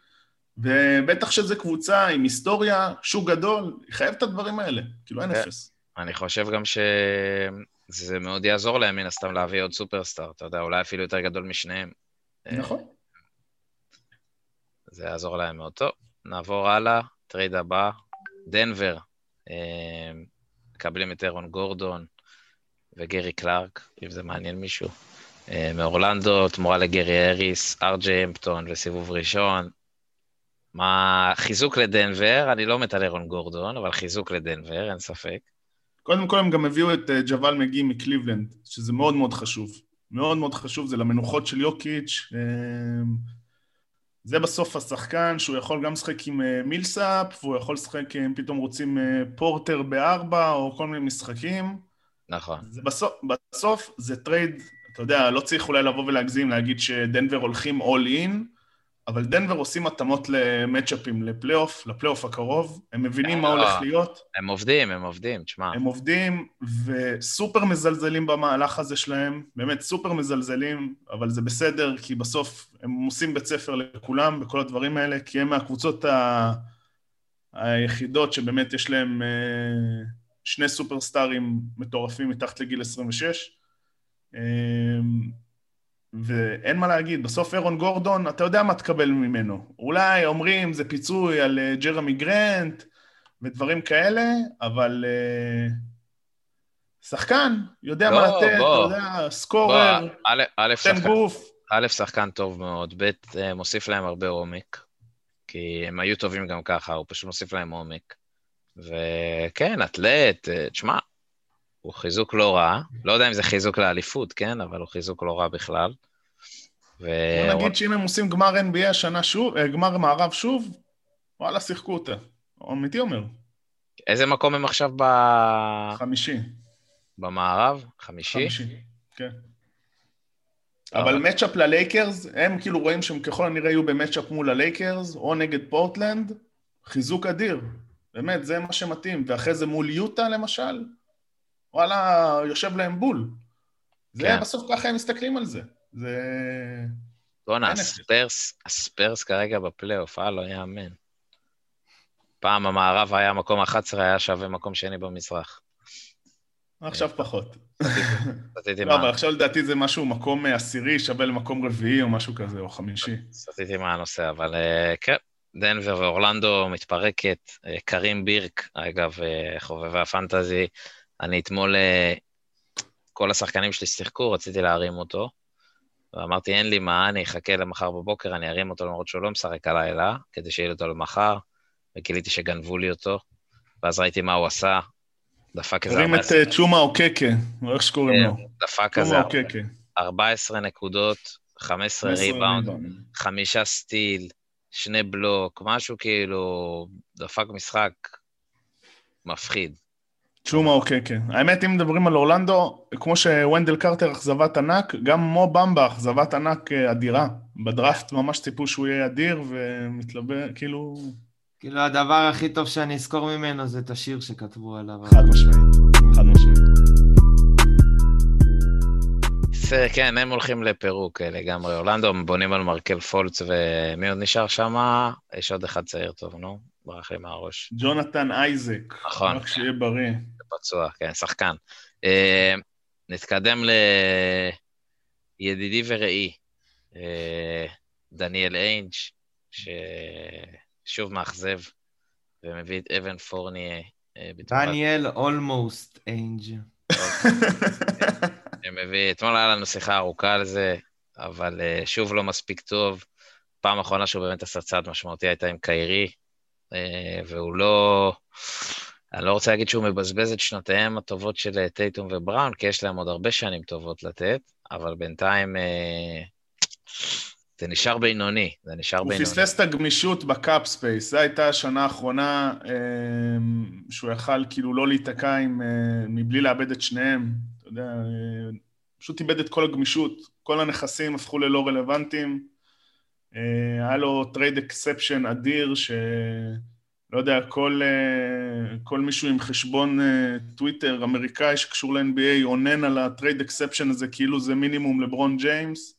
ובטח שזו קבוצה עם היסטוריה, שוק גדול, היא חייבת את הדברים האלה, כאילו אין כן. אפס. אני חושב גם שזה מאוד יעזור להם, מן הסתם, להביא עוד סופרסטאר, אתה יודע, אולי אפילו יותר גדול משניהם. נכון. זה יעזור להם מאוד. טוב, נעבור הלאה, טרייד הבא, דנבר. אה, מקבלים את אירון גורדון וגרי קלארק, אם זה מעניין מישהו. אה, מאורלנדו, תמורה לגרי האריס, ארג'י אמפטון וסיבוב ראשון. מה, חיזוק לדנבר, אני לא מת על אירון גורדון, אבל חיזוק לדנבר, אין ספק. קודם כל הם גם הביאו את אה, ג'וואל מגי מקליבלנד, שזה מאוד מאוד חשוב. מאוד מאוד חשוב, זה למנוחות של יוקיץ'. אה, זה בסוף השחקן שהוא יכול גם לשחק עם אה, מילסאפ, והוא יכול לשחק אם פתאום רוצים פורטר בארבע, או כל מיני משחקים. נכון. זה בסוף, בסוף זה טרייד, אתה יודע, לא צריך אולי לבוא ולהגזים, להגיד שדנבר הולכים all in, אבל דנבר עושים התאמות למצ'אפים, לפלייאוף, לפלייאוף הקרוב, הם מבינים מה לא. הולך להיות, הם עובדים, הם עובדים, תשמע. הם עובדים וסופר מזלזלים במהלך הזה שלהם, באמת סופר מזלזלים, אבל זה בסדר, כי בסוף הם עושים בית ספר לכולם בכל הדברים האלה, כי הם מהקבוצות ה... היחידות שבאמת יש להם אה, שני סופרסטארים מטורפים מתחת לגיל 26. אה, ואין מה להגיד, בסוף אירון גורדון, אתה יודע מה תקבל ממנו. אולי אומרים זה פיצוי על אה, ג'רמי גרנט ודברים כאלה, אבל uh, שחקן, יודע לא, מה לתת, בוא. אתה יודע, בוא, סקורר, תן גוף. א', שחקן טוב מאוד, ב', אה, מוסיף להם הרבה עומק, כי הם היו טובים גם ככה, הוא פשוט מוסיף להם עומק. וכן, אתלט, אה, תשמע, הוא חיזוק לא רע, לא יודע אם זה חיזוק לאליפות, כן, אבל הוא חיזוק לא רע בכלל. ו... בוא נגיד שאם הם עושים גמר NBA השנה שוב, אה, גמר מערב שוב, וואלה, שיחקו אותה. אמיתי אומר, איזה מקום הם עכשיו ב... חמישי. במערב? חמישי? חמישי, כן. אבל matchup ללייקרס, הם כאילו רואים שהם ככל הנראה יהיו ב matchup מול הלייקרס, או נגד פורטלנד, חיזוק אדיר. באמת, זה מה שמתאים. ואחרי זה מול יוטה למשל, וואלה, יושב להם בול. זה כן. בסוף ככה הם מסתכלים על זה. זה... בואנה, הספרס, הספרס כרגע בפלייאוף, אה, לא יאמן. פעם המערב היה מקום 11, היה שווה מקום שני במזרח. עכשיו פחות. סטיתי לא, אבל מה- עכשיו לדעתי זה משהו, מקום עשירי שווה למקום רביעי או משהו כזה, או חמישי. סטיתי מהנושא, אבל אה, כן, דנבר ואורלנדו מתפרקת. אה, קרים בירק, אגב, אה, חובבי הפנטזי, אני אתמול, אה, כל השחקנים שלי שיחקו, רציתי להרים אותו. ואמרתי, אין לי מה, אני אחכה למחר בבוקר, אני ארים אותו למרות שהוא לא משחק הלילה, כדי שיהיה אותו למחר, וגיליתי שגנבו לי אותו. ואז ראיתי מה הוא עשה, דפק איזה תרים את 14, אה, צ'ומה אוקקה, או איך שקוראים לו. דפק איזה צ'ומה אוקקה. 14 נקודות, 15 15 ריבאונד, ריבאונד. חמישה סטיל, שני בלוק, משהו כאילו, דפק משחק מפחיד. צ'ומה אוקקה. האמת, אם מדברים על אורלנדו, כמו שוונדל קרטר אכזבת ענק, גם מו במבה אכזבת ענק אה, אדירה. בדראפט ממש ציפו שהוא יהיה אדיר, ומתלבא, כאילו, כאילו, הדבר הכי טוב שאני אזכור ממנו זה את השיר שכתבו עליו. חד משמעית. חד משמעית. זה, כן, הם הולכים לפירוק אה, לגמרי. אורלנדו, הם בונים על מרקל פולץ, ומי עוד נשאר שם? יש עוד אחד צעיר טוב, נו, ברח לי מהראש. ג'ונתן אייזק. נכון. רק שיהיה בריא. פצוע, כן, שחקן. אה, נתקדם לידידי ורעי, אה, דניאל איינג', ששוב מאכזב, ומביא את אבן פורניה. אה, דניאל אולמוסט אינג'. שמביא, אתמול היה לנו שיחה ארוכה על זה, אבל שוב לא מספיק טוב. פעם אחרונה שהוא באמת עשה צעד משמעותי הייתה עם קיירי, והוא לא... אני לא רוצה להגיד שהוא מבזבז את שנותיהם הטובות של אה, טייטום ובראון, כי יש להם עוד הרבה שנים טובות לתת, אבל בינתיים אה, זה נשאר בינוני, זה נשאר הוא בינוני. פספס את הגמישות ב cap space, זו הייתה השנה האחרונה אה, שהוא יכל כאילו לא להיתקע עם, אה, מבלי לאבד את שניהם, אתה יודע, אה, פשוט איבד את כל הגמישות, כל הנכסים הפכו ללא רלוונטיים, אה, היה לו trade exception אדיר, שלא יודע, כל, אה, כל מישהו עם חשבון אה, טוויטר אמריקאי שקשור ל-NBA אונן על ה trade exception הזה כאילו זה מינימום לברון ג'יימס,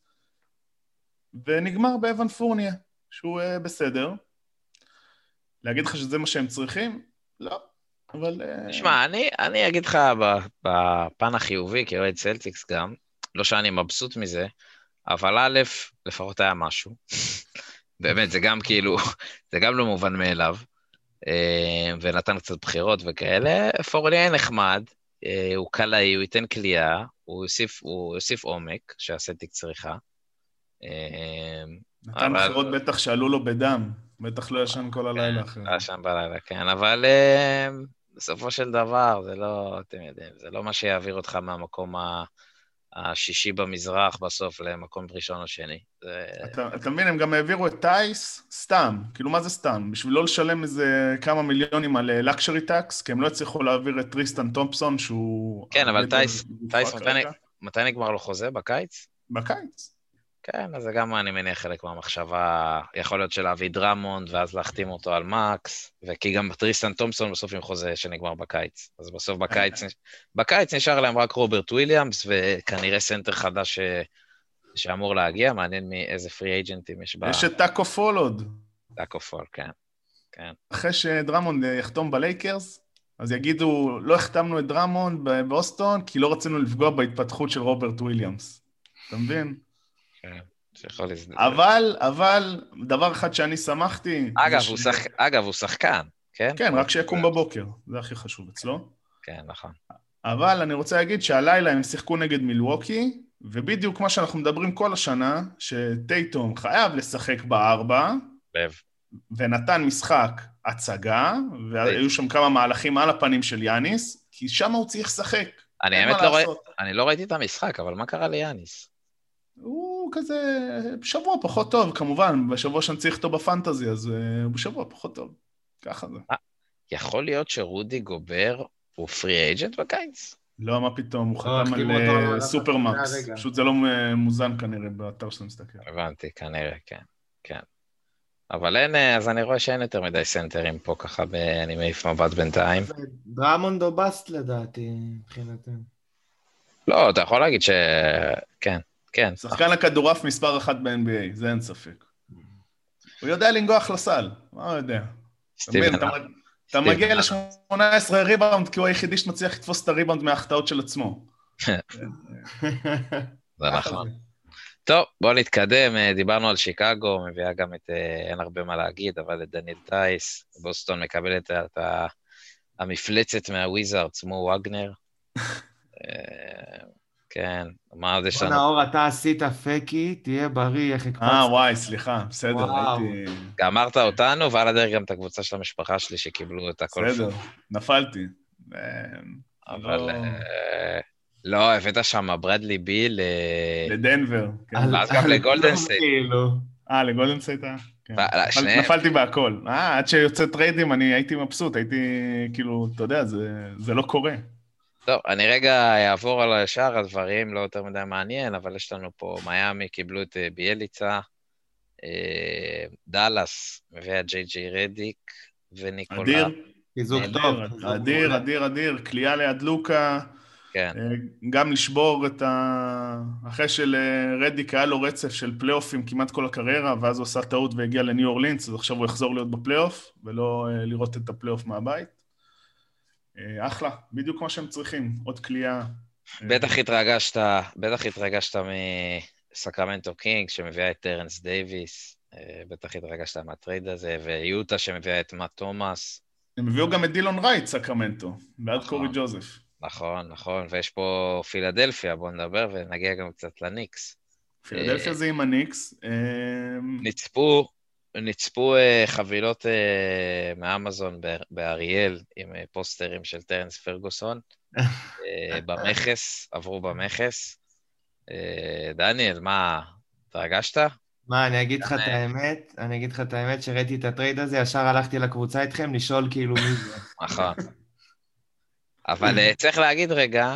ונגמר באבן פורניה, שהוא אה, בסדר. להגיד לך שזה מה שהם צריכים? לא, אבל... תשמע, אני, אני אגיד לך בפן החיובי, כאוהד צלטיקס גם, לא שאני מבסוט מזה, אבל א', לפחות היה משהו. באמת, זה גם כאילו, זה גם לא מובן מאליו, אה, ונתן קצת בחירות וכאלה. פורניה נחמד, אה, הוא קלעי, הוא ייתן כליאה, הוא יוסיף, הוא יוסיף עומק, שהסלטיק צריכה. אה, נתן אבל- בחירות בטח שעלו לו בדם. בטח לא ישן כל הלילה אחרי. היה שם בלילה, כן, אבל אה, בסופו של דבר, זה לא, אתם יודעים, זה לא מה שיעביר אותך מהמקום ה- השישי במזרח בסוף למקום ראשון או שני. זה... אתה, אתה מבין, הם גם העבירו את טייס סתם. כאילו, מה זה סתם? בשביל לא לשלם איזה כמה מיליונים על luxury tax, כי הם לא הצליחו להעביר את טריסטן תומפסון, שהוא... כן, אבל טייס- טייס, מתי. מתי נגמר לו חוזה? בקיץ? בקיץ. כן, אז זה גם, אני מניח, חלק מהמחשבה, יכול להיות של להביא דרמונד, ואז להחתים אותו על max, וכי גם טריסטן תומפסון בסוף עם חוזה שנגמר בקיץ. אז בסוף בקיץ, בקיץ נשאר להם רק רוברט וויליאמס, וכנראה סנטר חדש ש... שאמור להגיע, מעניין מאיזה free agent ים יש יש את טאקו פול עוד. טאקו פול, כן. כן. אחרי שדרמונד יחתום בלייקרס, אז יגידו, לא החתמנו את דרמונד בבוסטון, כי לא רצינו לפגוע בהתפתחות של רוברט וויליאמס. אתה מבין? אבל, אבל, דבר אחד שאני שמחתי... אגב, הוא ש- שחק... אגב, הוא שחקן, כן? כן, רק שיקום בבוקר, זה הכי חשוב אצלו. כן, נכון. אבל אני רוצה להגיד שהלילה הם שיחקו נגד מילווקי, ובדיוק מה שאנחנו מדברים כל השנה, שטייטום חייב לשחק בארבע, לב. ונתן משחק הצגה, והיו שם כמה מהלכים על הפנים של יאניס, כי שם הוא צריך לשחק. אני האמת לא. לעשות. אני לא ראיתי את המשחק, אבל מה קרה ליאניס? הוא כזה שבוע פחות טוב, כמובן, בשבוע שאני צריך אותו בפנטזי, אז אה, הוא בשבוע פחות טוב. ככה זה. יכול להיות שרודי גובר הוא free agent בקיץ? לא, מה פתאום, הוא חתם על אה, supermax. פשוט זה לא אה, מוזן כנראה באתר שאתה מסתכל. הבנתי, כנראה, כן, כן. אבל אין, אה, אז אני רואה שאין יותר מדי סנטרים פה ככה, ב... אני מעיף מבט בינתיים. דרמונד or bust לדעתי, מבחינתנו. לא, אתה יכול להגיד ש... כן, כן. שחקן הכדורעף מספר אחת ב-NBA, זה אין ספק. הוא יודע לנגוח לסל, מה הוא יודע? סטיבן, אתה- מגיע אדמס. ל-18 ריבאונד כי הוא היחידי שמצליח לתפוס את הריבאונד מההחטאות של עצמו. זה נכון. טוב, בואו נתקדם. אה, דיברנו על שיקגו, מביאה גם את, אה, אין הרבה מה להגיד, אבל את דניאל טייס. בוסטון מקבלת את המפלצת מהוויזארדס, מו וגנר. אה, כן, מה בוא לנו? נאור, אתה עשית פקי, תהיה בריא, איך הקפצת. אה, וואי, סליחה, בסדר. הייתי... גמרת אותנו, ועל הדרך גם את הקבוצה של המשפחה שלי שקיבלו את הכל. בסדר, נפלתי. אה, אבל לא- אה, לא, הבאת שם ברדלי ביל, אה, לדנבר. כן. ואז גם לגולדן סטייט. כאילו. אה, לגולדן סטייט היה? כן. שניהם. נפלתי בהכל. אה, עד שיוצא trade ים אני הייתי מבסוט, הייתי כאילו, אתה יודע, זה- זה לא קורה. טוב, אני רגע אעבור על שאר הדברים, לא יותר מדי מעניין, אבל יש לנו פה, מיאמי קיבלו את אה, ביאליצה, אה, דאלאס מביאה ג'יי ג'יי רדיק וניקולה. אדיר, חיזוק טוב. אדיר, אדיר. אדיר, קליעה ליד לוקה, כן, אה, גם לשבור את ה... אחרי שלרדיק היה לו רצף של פלייאופים כמעט כל הקריירה, ואז הוא עשה טעות והגיע לניו אורלינס, אז עכשיו הוא יחזור להיות בפלייאוף, ולא לראות את הפלייאוף מהבית. אה, אחלה, בדיוק מה שהם צריכים, עוד קליעה. אה, בטח התרגשת, בטח התרגשת מסקרמנטו קינג, שמביאה את טרנס דייוויס, אה, בטח התרגשת מה trade הזה, ויוטה שמביאה את מאט תומאס. הם הביאו גם את דילון רייט, סקרמנטו, בעד נכון. קורי ג'וזף. נכון, נכון, ויש פה פילדלפיה, בואו נדבר ונגיע גם קצת לניקס. פילדלפיה אה, זה עם הניקס. נצפו, נצפו אה, חבילות אה, מאמזון באריאל עם אה, פוסטרים של טרנס פרגוסון במכס, עברו במכס. דניאל, מה, התרגשת? מה, אני אגיד לך את האמת, אני אגיד לך את האמת, שראיתי את ה trade הזה, ישר הלכתי לקבוצה איתכם לשאול כאילו מי זה. נכון. אבל צריך להגיד רגע,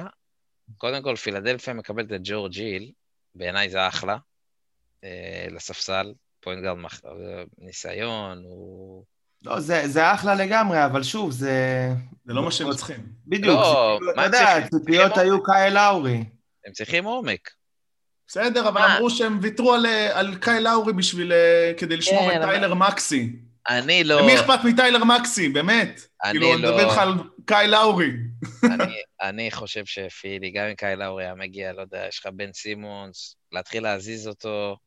קודם כל, פילדלפיה מקבלת את ג'ורג' היל, בעיניי זה אחלה, לספסל, point guard מח- אה, ניסיון, הוא... לא, זה, זה אחלה לגמרי, אבל שוב, זה... זה לא מה שהם צריכים. בדיוק, לא, כאילו, אתה יודע? הציפיות היו קייל לאורי. הם צריכים עומק. בסדר, אבל? אמרו שהם ויתרו על, אה, על קייל לאורי בשביל... אה, כדי לשמור כן, את אבל- טיילר מקסי. אני לא... למי אכפת מטיילר מקסי, באמת? אני כאילו, אני לא- מדבר לך על קייל לאורי. אני, אני חושב שפילי, גם אם קייל לאורי היה מגיע, לא יודע, יש לך בן סימונס, להתחיל להזיז אותו,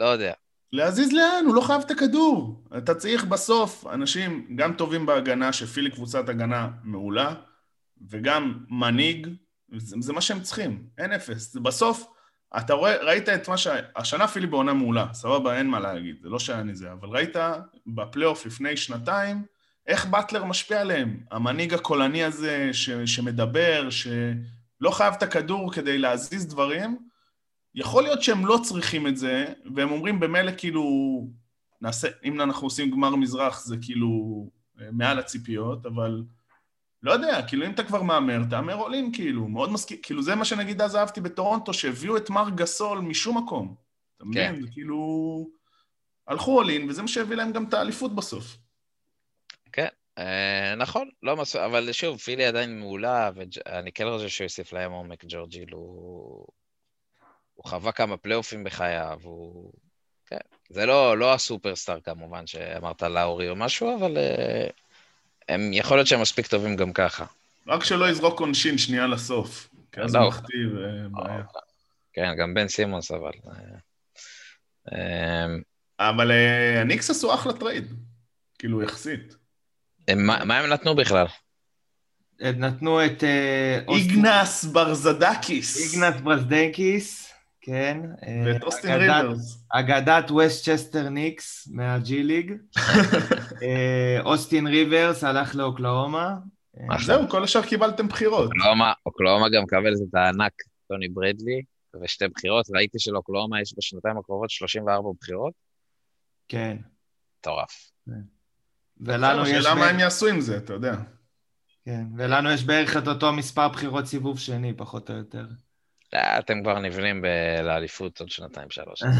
לא יודע. להזיז לאן? הוא לא חייב את הכדור. אתה צריך בסוף אנשים גם טובים בהגנה, שפילי קבוצת הגנה מעולה, וגם מנהיג, זה, זה מה שהם צריכים, אין אפס. בסוף, אתה רואה, ראית את מה ש... השנה פיליפ בעונה מעולה, סבבה, אין מה להגיד, זה לא שאני זה, אבל ראית בפלייאוף לפני שנתיים, איך באטלר משפיע עליהם. המנהיג הקולני הזה ש, שמדבר, שלא חייב את הכדור כדי להזיז דברים, יכול להיות שהם לא צריכים את זה, והם אומרים במילא כאילו, נעשה, אם אנחנו עושים גמר מזרח זה כאילו אה, מעל הציפיות, אבל לא יודע, כאילו אם אתה כבר מהמר, תהמר עולים כאילו, מאוד מסכים, כאילו זה מה שנגיד אז אהבתי בטורונטו, שהביאו את מר גסול משום מקום. אתה מבין? כן. כאילו... הלכו עולין, וזה מה שהביא להם גם את האליפות בסוף. כן, אה, נכון, לא מס... אבל שוב, פילי עדיין מעולה, ואני כן רוצה שהוא יוסיף להם עומק, ג'ורג'יל, הוא... הוא חווה כמה פלייאופים בחייו, הוא... כן. זה לא, לא הסופרסטאר כמובן שאמרת לאורי או משהו, אבל אה, הם, יכול להיות שהם מספיק טובים גם ככה. רק שלא יזרוק עונשין שנייה לסוף. כי אז לא. הוא מכתיב אה, בעיה. כן, גם בן סימונס, אבל... אה, אה, אבל אה, הניקס עשו אחלה טרייד. כאילו, יחסית. הם- מה מה הם נתנו בכלל? הם נתנו את... אה, איגנס ברזדייקיס. איגנס ברזדייקיס, כן. אה, ואת אוסטין אגדת- ריברס. אגדת ווסטצ'סטר ניקס מה G League. אה, אוסטין ריברס הלך לאוקלהומה. אה. זהו, כל השאר קיבלתם בחירות. אוקלהומה, גם מקבלת את הענק טוני ברדלי, ושתי בחירות, ראיתי שלאוקלהומה יש בשנתיים הקרובות 34 בחירות, כן. מטורף. ולנו יש... השאלה מה הם יעשו עם זה, אתה יודע. כן, ולנו יש בערך את אותו מספר בחירות סיבוב שני, פחות או יותר. אה, אתם כבר נבנים לאליפות עוד שנתיים, שלוש. אז-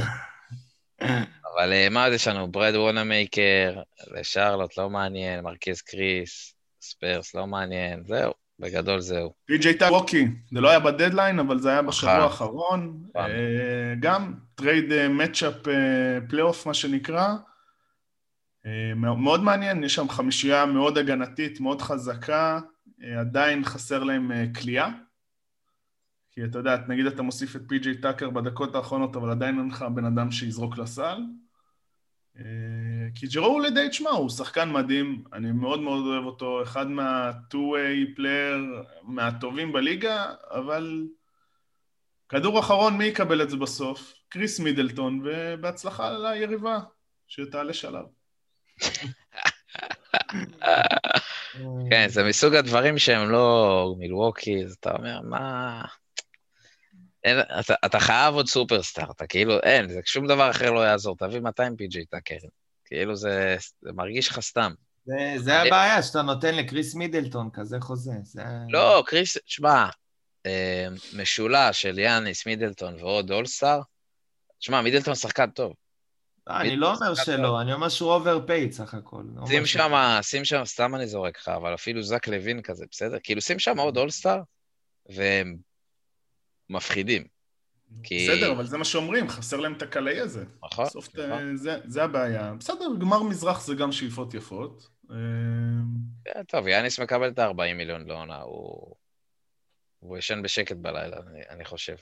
אבל אה, מה עוד יש לנו? ברד וואנמייקר, לשרלוט לא מעניין, מרקיז קריס, ספרס לא מעניין, זהו, בגדול זהו. פי.ג'יי טאקר, זה לא היה בדדליין, אבל זה היה בשבוע נכון. האחרון. נכון. אה, גם טרייד matchup פלייאוף, מה שנקרא. מאוד מעניין, יש שם חמישייה מאוד הגנתית, מאוד חזקה, עדיין חסר להם אה, קליעה. כי אתה יודע, נגיד אתה מוסיף את פי.ג'יי טאקר בדקות האחרונות, אבל עדיין אין לך בן אדם שיזרוק לסל. אה, כי ג'רו הולידיי, תשמע, הוא שחקן מדהים, אני מאוד מאוד אוהב אותו, אחד מה-2-way player מהטובים בליגה, אבל כדור אחרון, מי יקבל את זה בסוף? קריס מידלטון, ובהצלחה ליריבה, שתעלה שלב. כן, זה מסוג הדברים שהם לא מילווקי, אז אתה אומר, מה... אין, אתה, אתה חייב עוד סופרסטאר, אתה כאילו, אין, זה, שום דבר אחר לא יעזור, תביא 200 פי.ג'י טאקר. כאילו זה, זה מרגיש לך סתם. זה, זה הבעיה, שאתה נותן לקריס מידלטון כזה חוזה. זה... לא, קריס, שמע, אה, משולש של יאניס, מידלטון ועוד אולסטאר, שמע, מידלטון שחקן טוב. אני לא אומר שלא, אני אומר שהוא overpaid סך הכל. שים שם, שים שם, סתם אני זורק לך, אבל אפילו זאק לאבין כזה, בסדר? כאילו, שים שם עוד אולסטאר, והם מפחידים. כי... בסדר, אבל זה מה שאומרים, חסר להם את הקלעי הזה. נכון, בסוף נכון. זה, זה הבעיה. בסדר, גמר מזרח זה גם שאיפות יפות. אה, כן, טוב, יאניס מקבל את ה-40 מיליון לעונה, הוא... הוא ישן בשקט בלילה, אני, אני חושב.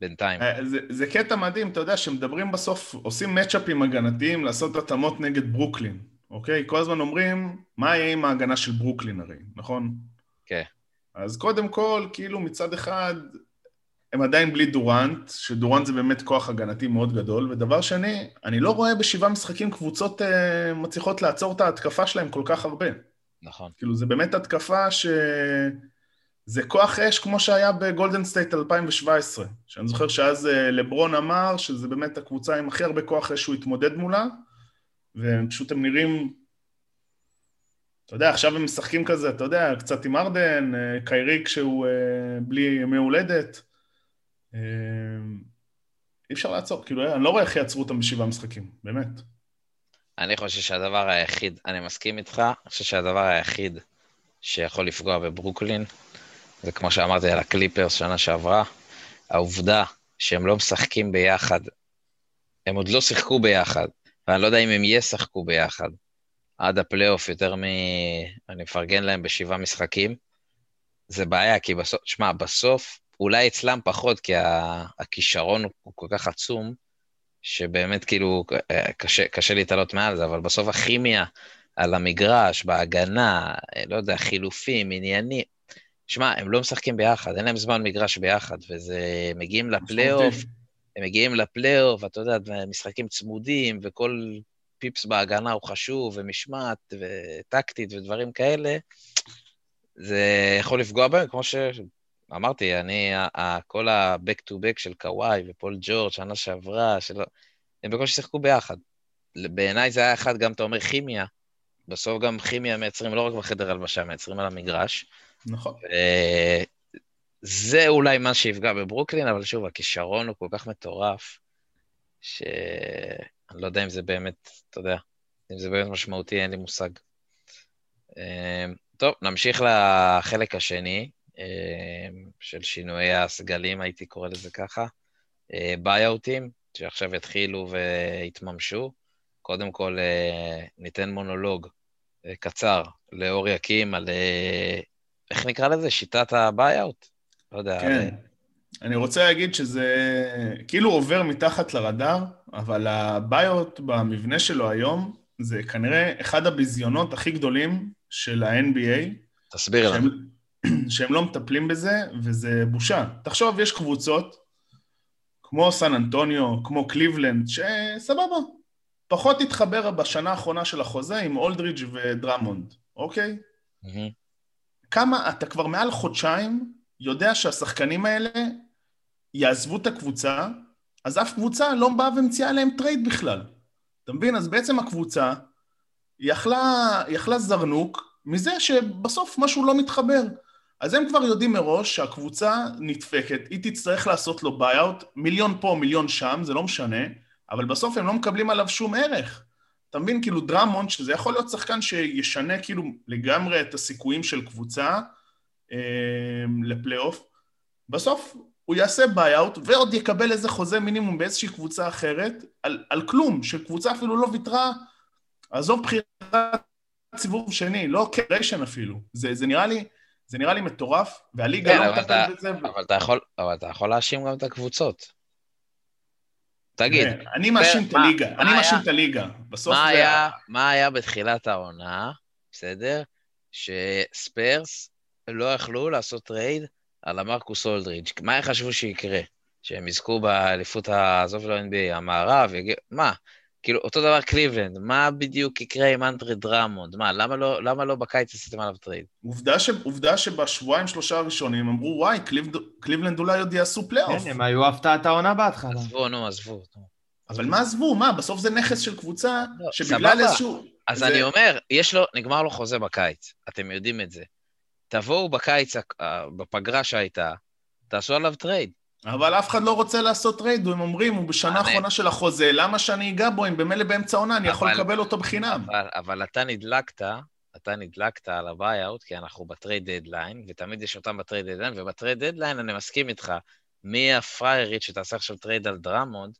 בינתיים. אה, זה, זה קטע מדהים, אתה יודע, שמדברים בסוף, עושים מצ'אפים הגנתיים לעשות התאמות נגד ברוקלין, אוקיי? כל הזמן אומרים, מה יהיה עם ההגנה של ברוקלין הרי, נכון? כן. אז קודם כל, כאילו מצד אחד, הם עדיין בלי דורנט, שדורנט זה באמת כוח הגנתי מאוד גדול, ודבר שני, אני לא רואה בשבעה משחקים קבוצות אה, מצליחות לעצור את ההתקפה שלהם כל כך הרבה. נכון. כאילו, זה באמת התקפה ש... זה כוח אש כמו שהיה בגולדן סטייט 2017, שאני זוכר שאז אה, לברון אמר שזה באמת הקבוצה עם הכי הרבה כוח אש שהוא התמודד מולה, ופשוט הם נראים, אתה יודע, עכשיו הם משחקים כזה, אתה יודע, קצת עם הארדן, אה, קיירי כשהוא אה, בלי ימי הולדת. אה, אי אפשר לעצור, כאילו, אני לא רואה איך יעצרו אותם בשבעה משחקים, באמת. אני חושב שהדבר היחיד, אני מסכים איתך, אני חושב שהדבר היחיד שיכול לפגוע בברוקלין, זה כמו שאמרתי על הקליפרס שנה שעברה, העובדה שהם לא משחקים ביחד, הם עוד לא שיחקו ביחד, ואני לא יודע אם הם ישחקו ביחד עד הפלייאוף יותר מ... אני מפרגן להם בשבעה משחקים, זה בעיה, כי בסוף, שמע, בסוף, אולי אצלם פחות, כי הכישרון הוא כל כך עצום, שבאמת כאילו אה, קשה, קשה להתעלות מעל זה, אבל בסוף הכימיה על המגרש, בהגנה, אה, לא יודע, חילופים, עניינים, שמע, הם לא משחקים ביחד, אין להם זמן מגרש ביחד, וזה... מגיעים לפלייאוף, הם מגיעים לפלייאוף, אתה יודע, משחקים צמודים, וכל פיפס בהגנה הוא חשוב, ומשמעת, וטקטית, ודברים כאלה, זה יכול לפגוע בהם, כמו שאמרתי, אני, כל ה-back to back של קוואי ופול ג'ורג', שנה שעברה, שלא, הם בקושי שיחקו ביחד. בעיניי זה היה אחד, גם אתה אומר כימיה, בסוף גם כימיה מייצרים לא רק בחדר הלבשה, מייצרים על המגרש. נכון. זה אולי מה שיפגע בברוקלין, אבל שוב, הכישרון הוא כל כך מטורף, שאני לא יודע אם זה באמת, אתה יודע, אם זה באמת משמעותי, אין לי מושג. טוב, נמשיך לחלק השני של שינויי הסגלים, הייתי קורא לזה ככה. buyout ים, שעכשיו יתחילו ויתממשו. קודם כל, ניתן מונולוג קצר לאור יקים על, איך נקרא לזה? שיטת ה buyout? לא יודע. כן. אני רוצה להגיד שזה כאילו עובר מתחת לרדאר, אבל ה buyout במבנה שלו היום, זה כנראה אחד הביזיונות הכי גדולים של ה-NBA. תסביר לנו. שהם לא מטפלים בזה, וזה בושה. תחשוב, יש קבוצות, כמו סן אנטוניו, כמו קליבלנד, שסבבה, פחות התחבר בשנה האחרונה של החוזה עם אולדרידג' ודרמונד, אוקיי? Mm-hmm. כמה, אתה כבר מעל חודשיים יודע שהשחקנים האלה יעזבו את הקבוצה, אז אף קבוצה לא באה ומציעה להם טרייד בכלל. אתה מבין? אז בעצם הקבוצה אכלה, אכלה זרנוק מזה שבסוף משהו לא מתחבר. אז הם כבר יודעים מראש שהקבוצה נדפקת, היא תצטרך לעשות לו buyout, מיליון פה, מיליון שם, זה לא משנה, אבל בסוף הם לא מקבלים עליו שום ערך. אתה מבין? כאילו דרמונד, שזה יכול להיות שחקן שישנה כאילו לגמרי את הסיכויים של קבוצה אה, לפלייאוף, בסוף הוא יעשה buyout ועוד יקבל איזה חוזה מינימום באיזושהי קבוצה אחרת, על, על כלום, שקבוצה אפילו לא ויתרה, עזוב בחירת סיבוב שני, לא קריישן אפילו. זה, זה נראה לי... זה נראה לי מטורף, והליגה כן, לא מטפלת בזה. אבל אתה, יכול, להאשים גם את הקבוצות. תגיד. אני מאשים את הליגה, אני מאשים את הליגה. בסוף מה זה... היה, מה היה בתחילת העונה, בסדר? שספרס לא יכלו לעשות טרייד על למרקוס אולדריג'. מה הם חשבו שיקרה? שהם יזכו באליפות, עזוב לא NBA, המערב. מה? כאילו, אותו דבר קליבלנד, מה בדיוק יקרה עם אנדרה דרמונד? מה, למה לא, למה לא בקיץ עשיתם עליו טרייד? עובדה, ש, עובדה שבשבועיים שלושה הראשונים אמרו, וואי, קליב, קליבלנד אולי עוד יעשו פלייאוף. כן, הם היו הפתעת העונה בהתחלה. עזבו, נו, עזבו. אבל מה עזבו? מה, בסוף זה נכס של קבוצה לא, שבגלל. איזשהו... אז זה... אני אומר, יש לו, נגמר לו חוזה בקיץ, אתם יודעים את זה. תבואו בקיץ, בפגרה שהייתה, תעשו עליו טרייד. אבל אף אחד לא רוצה לעשות trade, הם אומרים, הוא בשנה האחרונה של החוזה, למה שאני אגע בו אם במילא באמצע העונה אני יכול לקבל אותו בחינם? אבל, אבל אתה נדלקת, אתה נדלקת על ה buyout, כי אנחנו ב trade deadline, ותמיד יש אותם ב trade deadline, וב trade deadline אני מסכים איתך, מי הפריירית שתעשה עכשיו trade על דרמונד,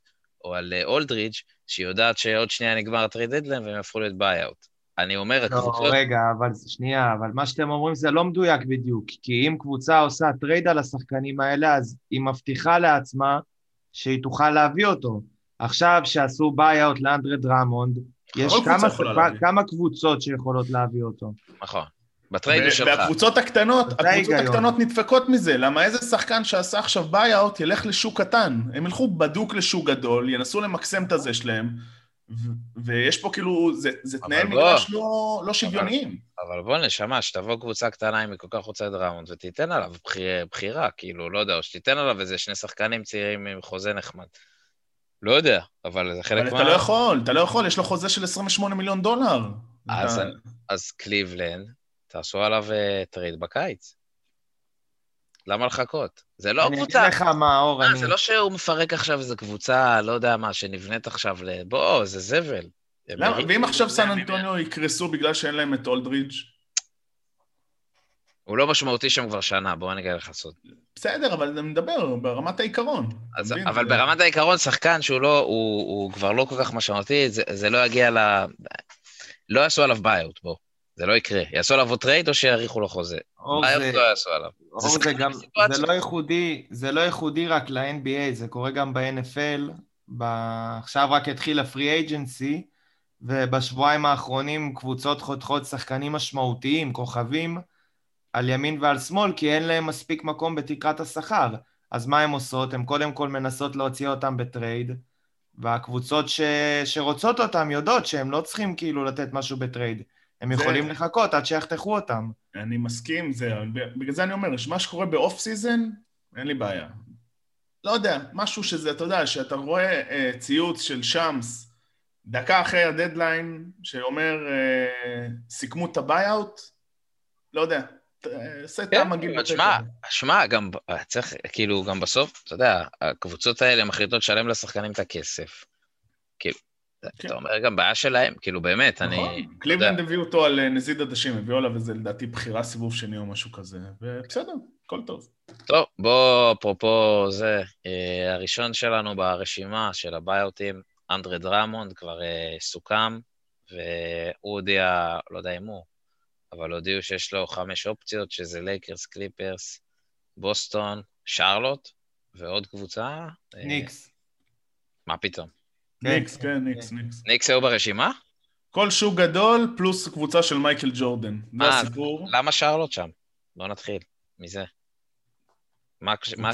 או על אולדרידג', שהיא יודעת שעוד שנייה נגמר ה trade deadline והם יהפכו להיות buyout. אני אומר, לא, הקבוצות... רגע, אבל שנייה, אבל מה שאתם אומרים זה לא מדויק בדיוק, כי אם קבוצה עושה trade על השחקנים האלה, אז היא מבטיחה לעצמה שהיא תוכל להביא אותו. עכשיו שעשו buyout לאנדרי דרמונד, יש כמה, כמה קבוצות שיכולות להביא אותו. נכון. ב trade שלך. והקבוצות הקטנות, הקבוצות הקטנות נדפקות מזה, למה איזה שחקן שעשה עכשיו buyout ילך לשוק קטן? הם ילכו בדוק לשוק גדול, ינסו למקסם את הזה שלהם, ויש פה כאילו, זה, זה תנאי מגרש לא, לא שוויוניים. אבל, אבל בוא נשמע, שתבוא קבוצה קטנה אם היא כל כך רוצה את דרמונד, ותיתן עליו בחיר, בחירה, כאילו, לא יודע, או שתיתן עליו איזה שני שחקנים צעירים עם חוזה נחמד. לא יודע, אבל זה חלק אבל מה... אבל אתה לא יכול, אתה לא יכול, יש לו חוזה של 28 מיליון דולר. אז, אתה... אז קליבלנד, תעשו עליו אה, trade בקיץ. למה לחכות? זה לא קבוצה... אני אגיד לך מה, אור, אני... זה לא שהוא מפרק עכשיו איזו קבוצה, לא יודע מה, שנבנית עכשיו ל... בוא, זה זבל. למה? ואם עכשיו סן אנטוניו יקרסו בגלל שאין להם את אולדרידג'? הוא לא משמעותי שם כבר שנה, בוא אני אגיד לך סוד. בסדר, אבל אני מדבר ברמת העיקרון. אז, אבל זה... ברמת העיקרון, שחקן שהוא לא, הוא, הוא כבר לא כל כך משמעותי, זה, זה לא יגיע ל... לא יעשו עליו buyout, בוא. זה לא יקרה. יעשו עליו trade או שיאריכו לו חוזה? buyout לא יעשו עליו. זה, זה, גם, זה, לא ייחודי, זה לא ייחודי רק ל-NBA, זה קורה גם ב-NFL. ב... עכשיו רק התחיל ה free agency, ובשבועיים האחרונים קבוצות חותכות שחקנים משמעותיים, כוכבים, על ימין ועל שמאל, כי אין להם מספיק מקום בתקרת השכר. אז מה הן עושות? הן קודם כל מנסות להוציא אותם ב trade, והקבוצות ש... שרוצות אותם יודעות שהם לא צריכים כאילו לתת משהו ב trade. הם זה- יכולים לחכות עד שיחתכו אותם. אני מסכים זה, בגלל זה אני אומר, שמה שקורה ב off season, אין לי בעיה. לא יודע, משהו שזה, אתה יודע, שאתה רואה אה, ציוץ של שמס, דקה אחרי הדדליין, שאומר, אה, סיכמו את ה buyout, לא יודע, אה, עושה כן, טעם מגעיל אבל בפה שמע, גם ב- צריך, כאילו, גם בסוף, אתה יודע, הקבוצות האלה מחליטות לשלם לשחקנים את הכסף. כאילו, כן. אתה אומר, גם בעיה שלהם, כאילו, באמת, אני... נכון, קליבלנד הביאו אותו על אה, נזיד עדשים, הביאו עליו איזה, לדעתי, בחירה סיבוב שני או משהו כזה, ובסדר, הכל טוב. טוב, בוא, אפרופו זה, אה, הראשון שלנו ברשימה של הביי-אוטים, אנדרה דרמונד, כבר אה, סוכם, והוא הודיע, לא יודע אם הוא, אבל הודיעו שיש לו חמש אופציות, שזה לייקרס, קליפרס, בוסטון, שרלוט, ועוד קבוצה. אה, ניקס. מה פתאום? ניקס, כן, ניקס, ניקס. ניקס היו ברשימה? כל שוק גדול פלוס קבוצה של מייקל ג'ורדן. זה אה, הסיפור. למה שרלוט שם? בוא נתחיל מזה. מה קש- מה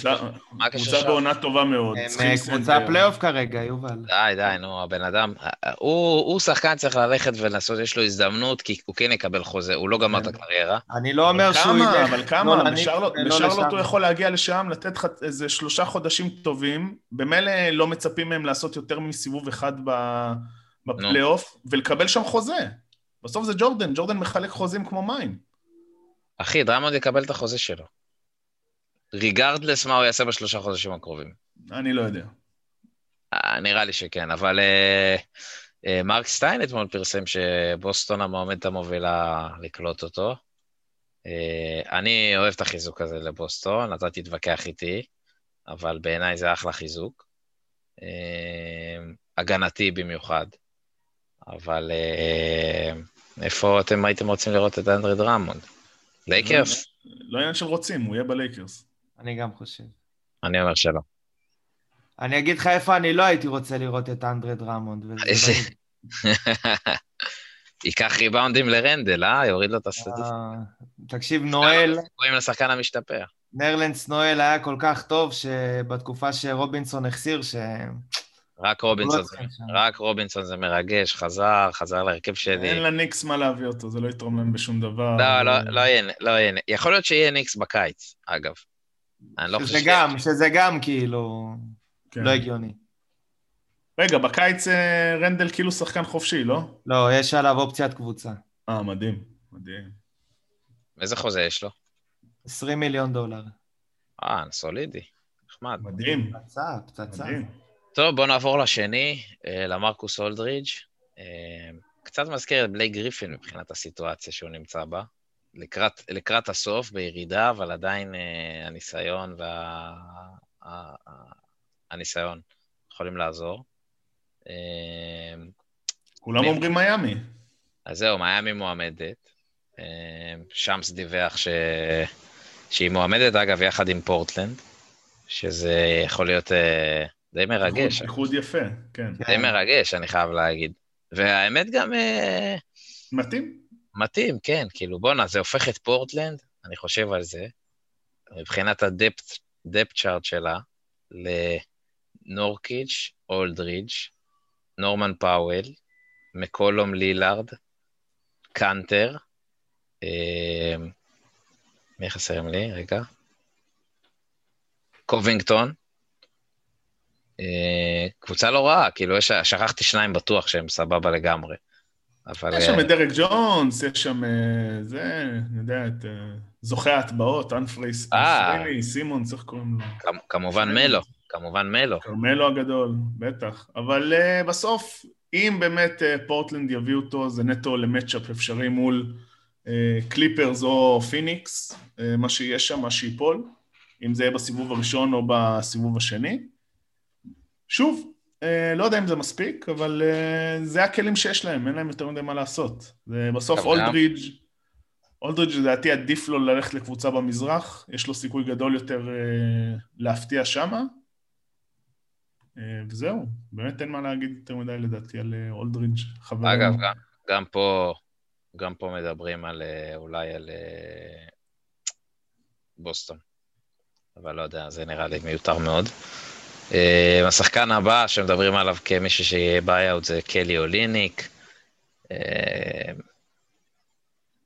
קבוצה- שם? בעונה טובה מאוד. הם אה. קבוצה פלייאוף כרגע, יובל. די, די, נו, הבן אדם, הוא, הוא שחקן צריך ללכת ולעשות, יש לו הזדמנות, כי הוא כן יקבל חוזה, הוא לא גמר את הקריירה. אני לא אומר שהוא ילך אבל לא כמה, בשרלוט ולא בשרלוט לשם. הוא יכול להגיע לשם, לתת לך איזה שלושה חודשים טובים, במילא לא מצפים מהם לעשות יותר מסיבוב אחד בפלייאוף, ולקבל שם חוזה. בסוף זה ג'ורדן, ג'ורדן מחלק חוזים כמו מים. אחי, דרמונד יקבל את החוזה שלו. regardless מה הוא יעשה בשלושה חודשים הקרובים. אני לא יודע. אה, נראה לי שכן, אבל אה, אה, מרק סטיין אתמול פרסם שבוסטון המועמדת המובילה לקלוט אותו. אני אוהב את החיזוק הזה לבוסטון, אתה תתווכח איתי, אבל בעיניי זה אחלה חיזוק. הגנתי במיוחד. אבל איפה אתם הייתם רוצים לראות את אנדרי דרמונד? לייקרס? לא עניין של רוצים, הוא יהיה בלייקרס. אני גם חושב. אני אומר שלא. אני אגיד לך איפה אני לא הייתי רוצה לראות את אנדרה דרמונד. איזה- לא- ייקח ריבאונדים לרנדל, אה? יוריד לו את הסטטיסטיקה. אה, תקשיב, נואל, רואים לשחקן המשתפר. נרלנס נואל היה כל כך טוב שבתקופה שרובינסון החסיר, ש... רק רובינסון, לא זה- צריכים שם. רק רובינסון זה מרגש, חזר, חזר להרכב שלי. אין לניקס מה להביא אותו, זה לא יתרום להם בשום דבר. לא, לא, לא יהיה, לא יהיה. יכול להיות שיהיה ניקס בקיץ, אגב. אני לא חושב שזה. גם, שזה גם כאילו כן. לא הגיוני. רגע, בקיץ אה, רנדל כאילו שחקן חופשי, לא? לא, יש עליו אופציית קבוצה. אה, מדהים, מדהים. איזה חוזה יש לו? 20 מיליון דולר. אה, סולידי, נחמד. מדהים, פצצה, פצצה. טוב, בואו נעבור לשני, אה, למרקוס אולדרידג'. אה, קצת מזכיר את בלייק גריפין מבחינת הסיטואציה שהוא נמצא בה. לקראת, לקראת הסוף, בירידה, אבל עדיין אה, הניסיון וה... הניסיון יכולים לעזור. אה, כולם מי- אומרים מיאמי. אז זהו, מיאמי מועמדת. אה, שמס דיווח ש... שהיא מועמדת, אגב, יחד עם פורטלנד, שזה יכול להיות אה, די מרגש. איחוד- איחוד יפה, כן. די מרגש, אני חייב להגיד. והאמת גם אה, מתאים. מתאים, כן, כאילו, בואנה, זה הופך את פורטלנד, אני חושב על זה, מבחינת ה depth chart שלה, לנורקיץ', אולדרידג', נורמן פאוול, מקולום לילארד, קאנטר, אה, מי חסרים לי? רגע. קובינגטון. אה, קבוצה לא רעה, כאילו, יש, שכחתי שניים בטוח שהם סבבה לגמרי. אבל... יש שם אה, את דרק ג'ונס, יש שם אה, זה, אני יודע, את אה, זוכה ההטבעות, אנפרייס, אה. אנפרייני, סימונס, איך קוראים לו? כמ- כמובן מלו, כמובן מלו. כרמלו הגדול, בטח. אבל בסוף, אם באמת פורטלנד יביא אותו, זה נטו למצ'אפ אפשרי מול קליפרס או פיניקס, מה שיש שם, מה שיפול, אם זה יהיה בסיבוב הראשון או בסיבוב השני. שוב, לא יודע אם זה מספיק, אבל אה, זה הכלים שיש להם, אין להם יותר מדי מה לעשות. בסוף אולדרידג' אולדרידג' לדעתי עדיף לו ללכת לקבוצה במזרח, יש לו סיכוי גדול יותר אה, להפתיע שמה. אה, וזהו, באמת אין מה להגיד יותר מדי לדעתי על אה, אולדרידג'. אגב, גם, גם פה, גם פה מדברים על, אה, אולי על, אה, בוסטון. אבל לא יודע, זה נראה לי מיותר מאוד. אה, השחקן הבא שמדברים עליו כמישהו שיהיה buyout זה קלי אוליניק. אה,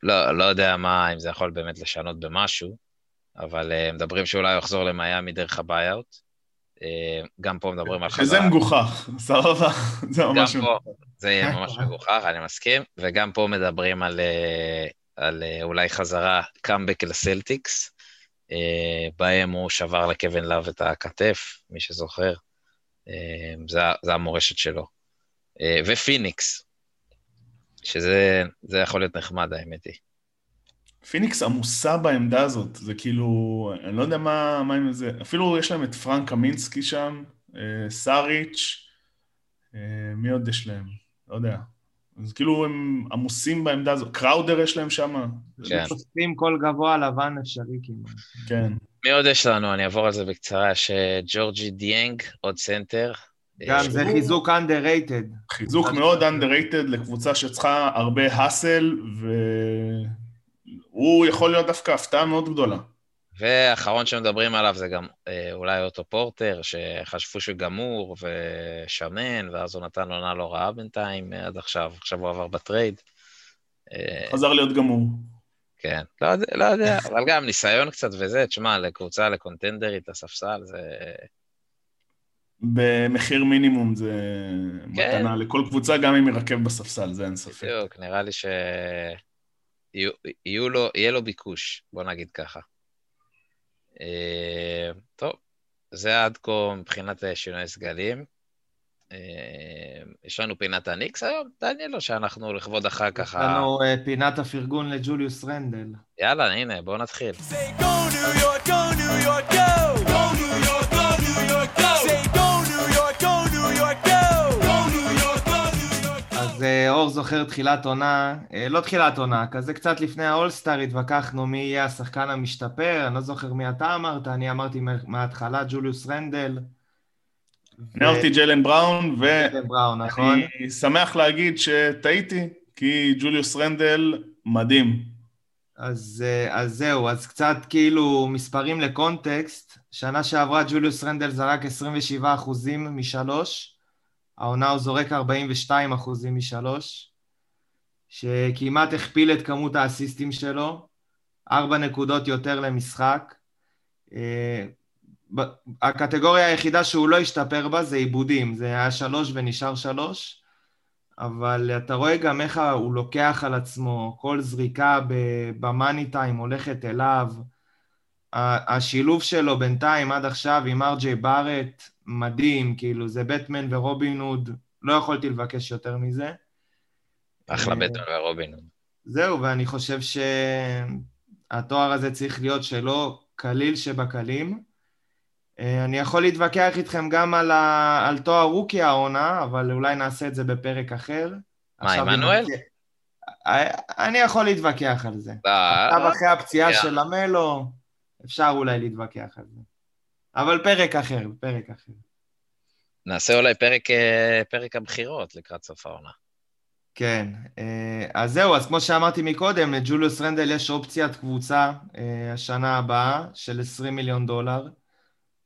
לא, לא יודע מה, אם זה יכול באמת לשנות במשהו, אבל אה, מדברים שאולי הוא יחזור למיאמי דרך ה buyout. גם פה מדברים על חזרה. שזה מגוחך, סבבה? זה ממש... פה, זה יהיה ממש מגוחך, אני מסכים. וגם פה מדברים על, על אולי חזרה, קאמבק לסלטיקס. אה, בהם הוא שבר לקווין לאב את הכתף, מי שזוכר. אה, זה, זה המורשת שלו. אה, ופיניקס, שזה יכול להיות נחמד, האמת היא. פיניקס עמוסה בעמדה הזאת, זה כאילו, אני לא יודע מה, מה עם זה, אפילו יש להם את פרנק קמינסקי שם, סאריץ', מי עוד יש להם? לא יודע. אז כאילו הם עמוסים בעמדה הזאת, קראודר יש להם שם. כן. חושפים כל גבוה לבן אפשרי כמעט. כן. מי עוד יש לנו? אני אעבור על זה בקצרה. יש אה, גורגי דיאנג, עוד סנטר. גם זה חיזוק underrated. חיזוק מאוד underrated לקבוצה שצריכה הרבה hustle, והוא יכול להיות דווקא הפתעה מאוד גדולה. והאחרון שמדברים עליו זה גם אה, אולי אוטו פורטר, שחשבו שהוא גמור ושמן, ואז הוא נתן עונה לא רעה בינתיים עד עכשיו, עכשיו הוא עבר בטרייד. אה, חזר להיות גמור. כן, לא, לא יודע, אבל גם ניסיון קצת וזה, תשמע, לקבוצה, לקונטנדרית, הספסל, זה... במחיר מינימום זה כן. מתנה לכל קבוצה, גם אם ירכב בספסל, זה אין ספק. בדיוק, נראה לי ש... יהיו לו, לו ביקוש, בוא נגיד ככה. אה, טוב, זה עד כה מבחינת שינוי סגלים. אה, יש לנו פינת הניקס היום, דניאל, או שאנחנו לכבוד אחר כך... יש לנו אה, פינת הפרגון לג'וליוס רנדל. יאללה, הנה, בואו נתחיל. אור זוכר תחילת עונה, אה, לא תחילת עונה, כזה קצת לפני האולסטאר התווכחנו מי יהיה השחקן המשתפר, אני לא זוכר מי אתה אמרת, אני אמרתי מההתחלה ג'וליוס רנדל. אני אמרתי ג'לן בראון, ואני נכון. שמח להגיד שטעיתי, כי ג'וליוס רנדל מדהים. אז, אה, אז זהו, אז קצת כאילו מספרים לקונטקסט, שנה שעברה ג'וליוס רנדל זרק 27 אחוזים משלוש, העונה הוא זורק 42 אחוזים משלוש, שכמעט הכפיל את כמות האסיסטים שלו, ארבע נקודות יותר למשחק. אה, הקטגוריה היחידה שהוא לא השתפר בה זה עיבודים, זה היה שלוש ונשאר שלוש, אבל אתה רואה גם איך הוא לוקח על עצמו, כל זריקה במאני טיים הולכת אליו. השילוב שלו בינתיים עד עכשיו עם ארג'יי בארט מדהים, כאילו זה בטמן ורובין הוד, לא יכולתי לבקש יותר מזה. אחלה אה, בטמן ורובין הוד. זהו, ואני חושב שהתואר הזה צריך להיות שלו קליל שבקלים. אה, אני יכול להתווכח איתכם גם על, ה... על תואר רוקי העונה, אבל אולי נעשה את זה בפרק אחר. מה, עמנואל? אה, אני יכול להתווכח על זה. עכשיו אחרי הפציעה של למלו, אפשר אולי להתווכח על זה. אבל פרק אחר, פרק אחר. נעשה אולי פרק, אה, פרק הבחירות לקראת סוף העונה. כן, אה, אז זהו, אז כמו שאמרתי מקודם, לג'וליוס רנדל יש אופציית קבוצה אה, השנה הבאה של 20 מיליון דולר,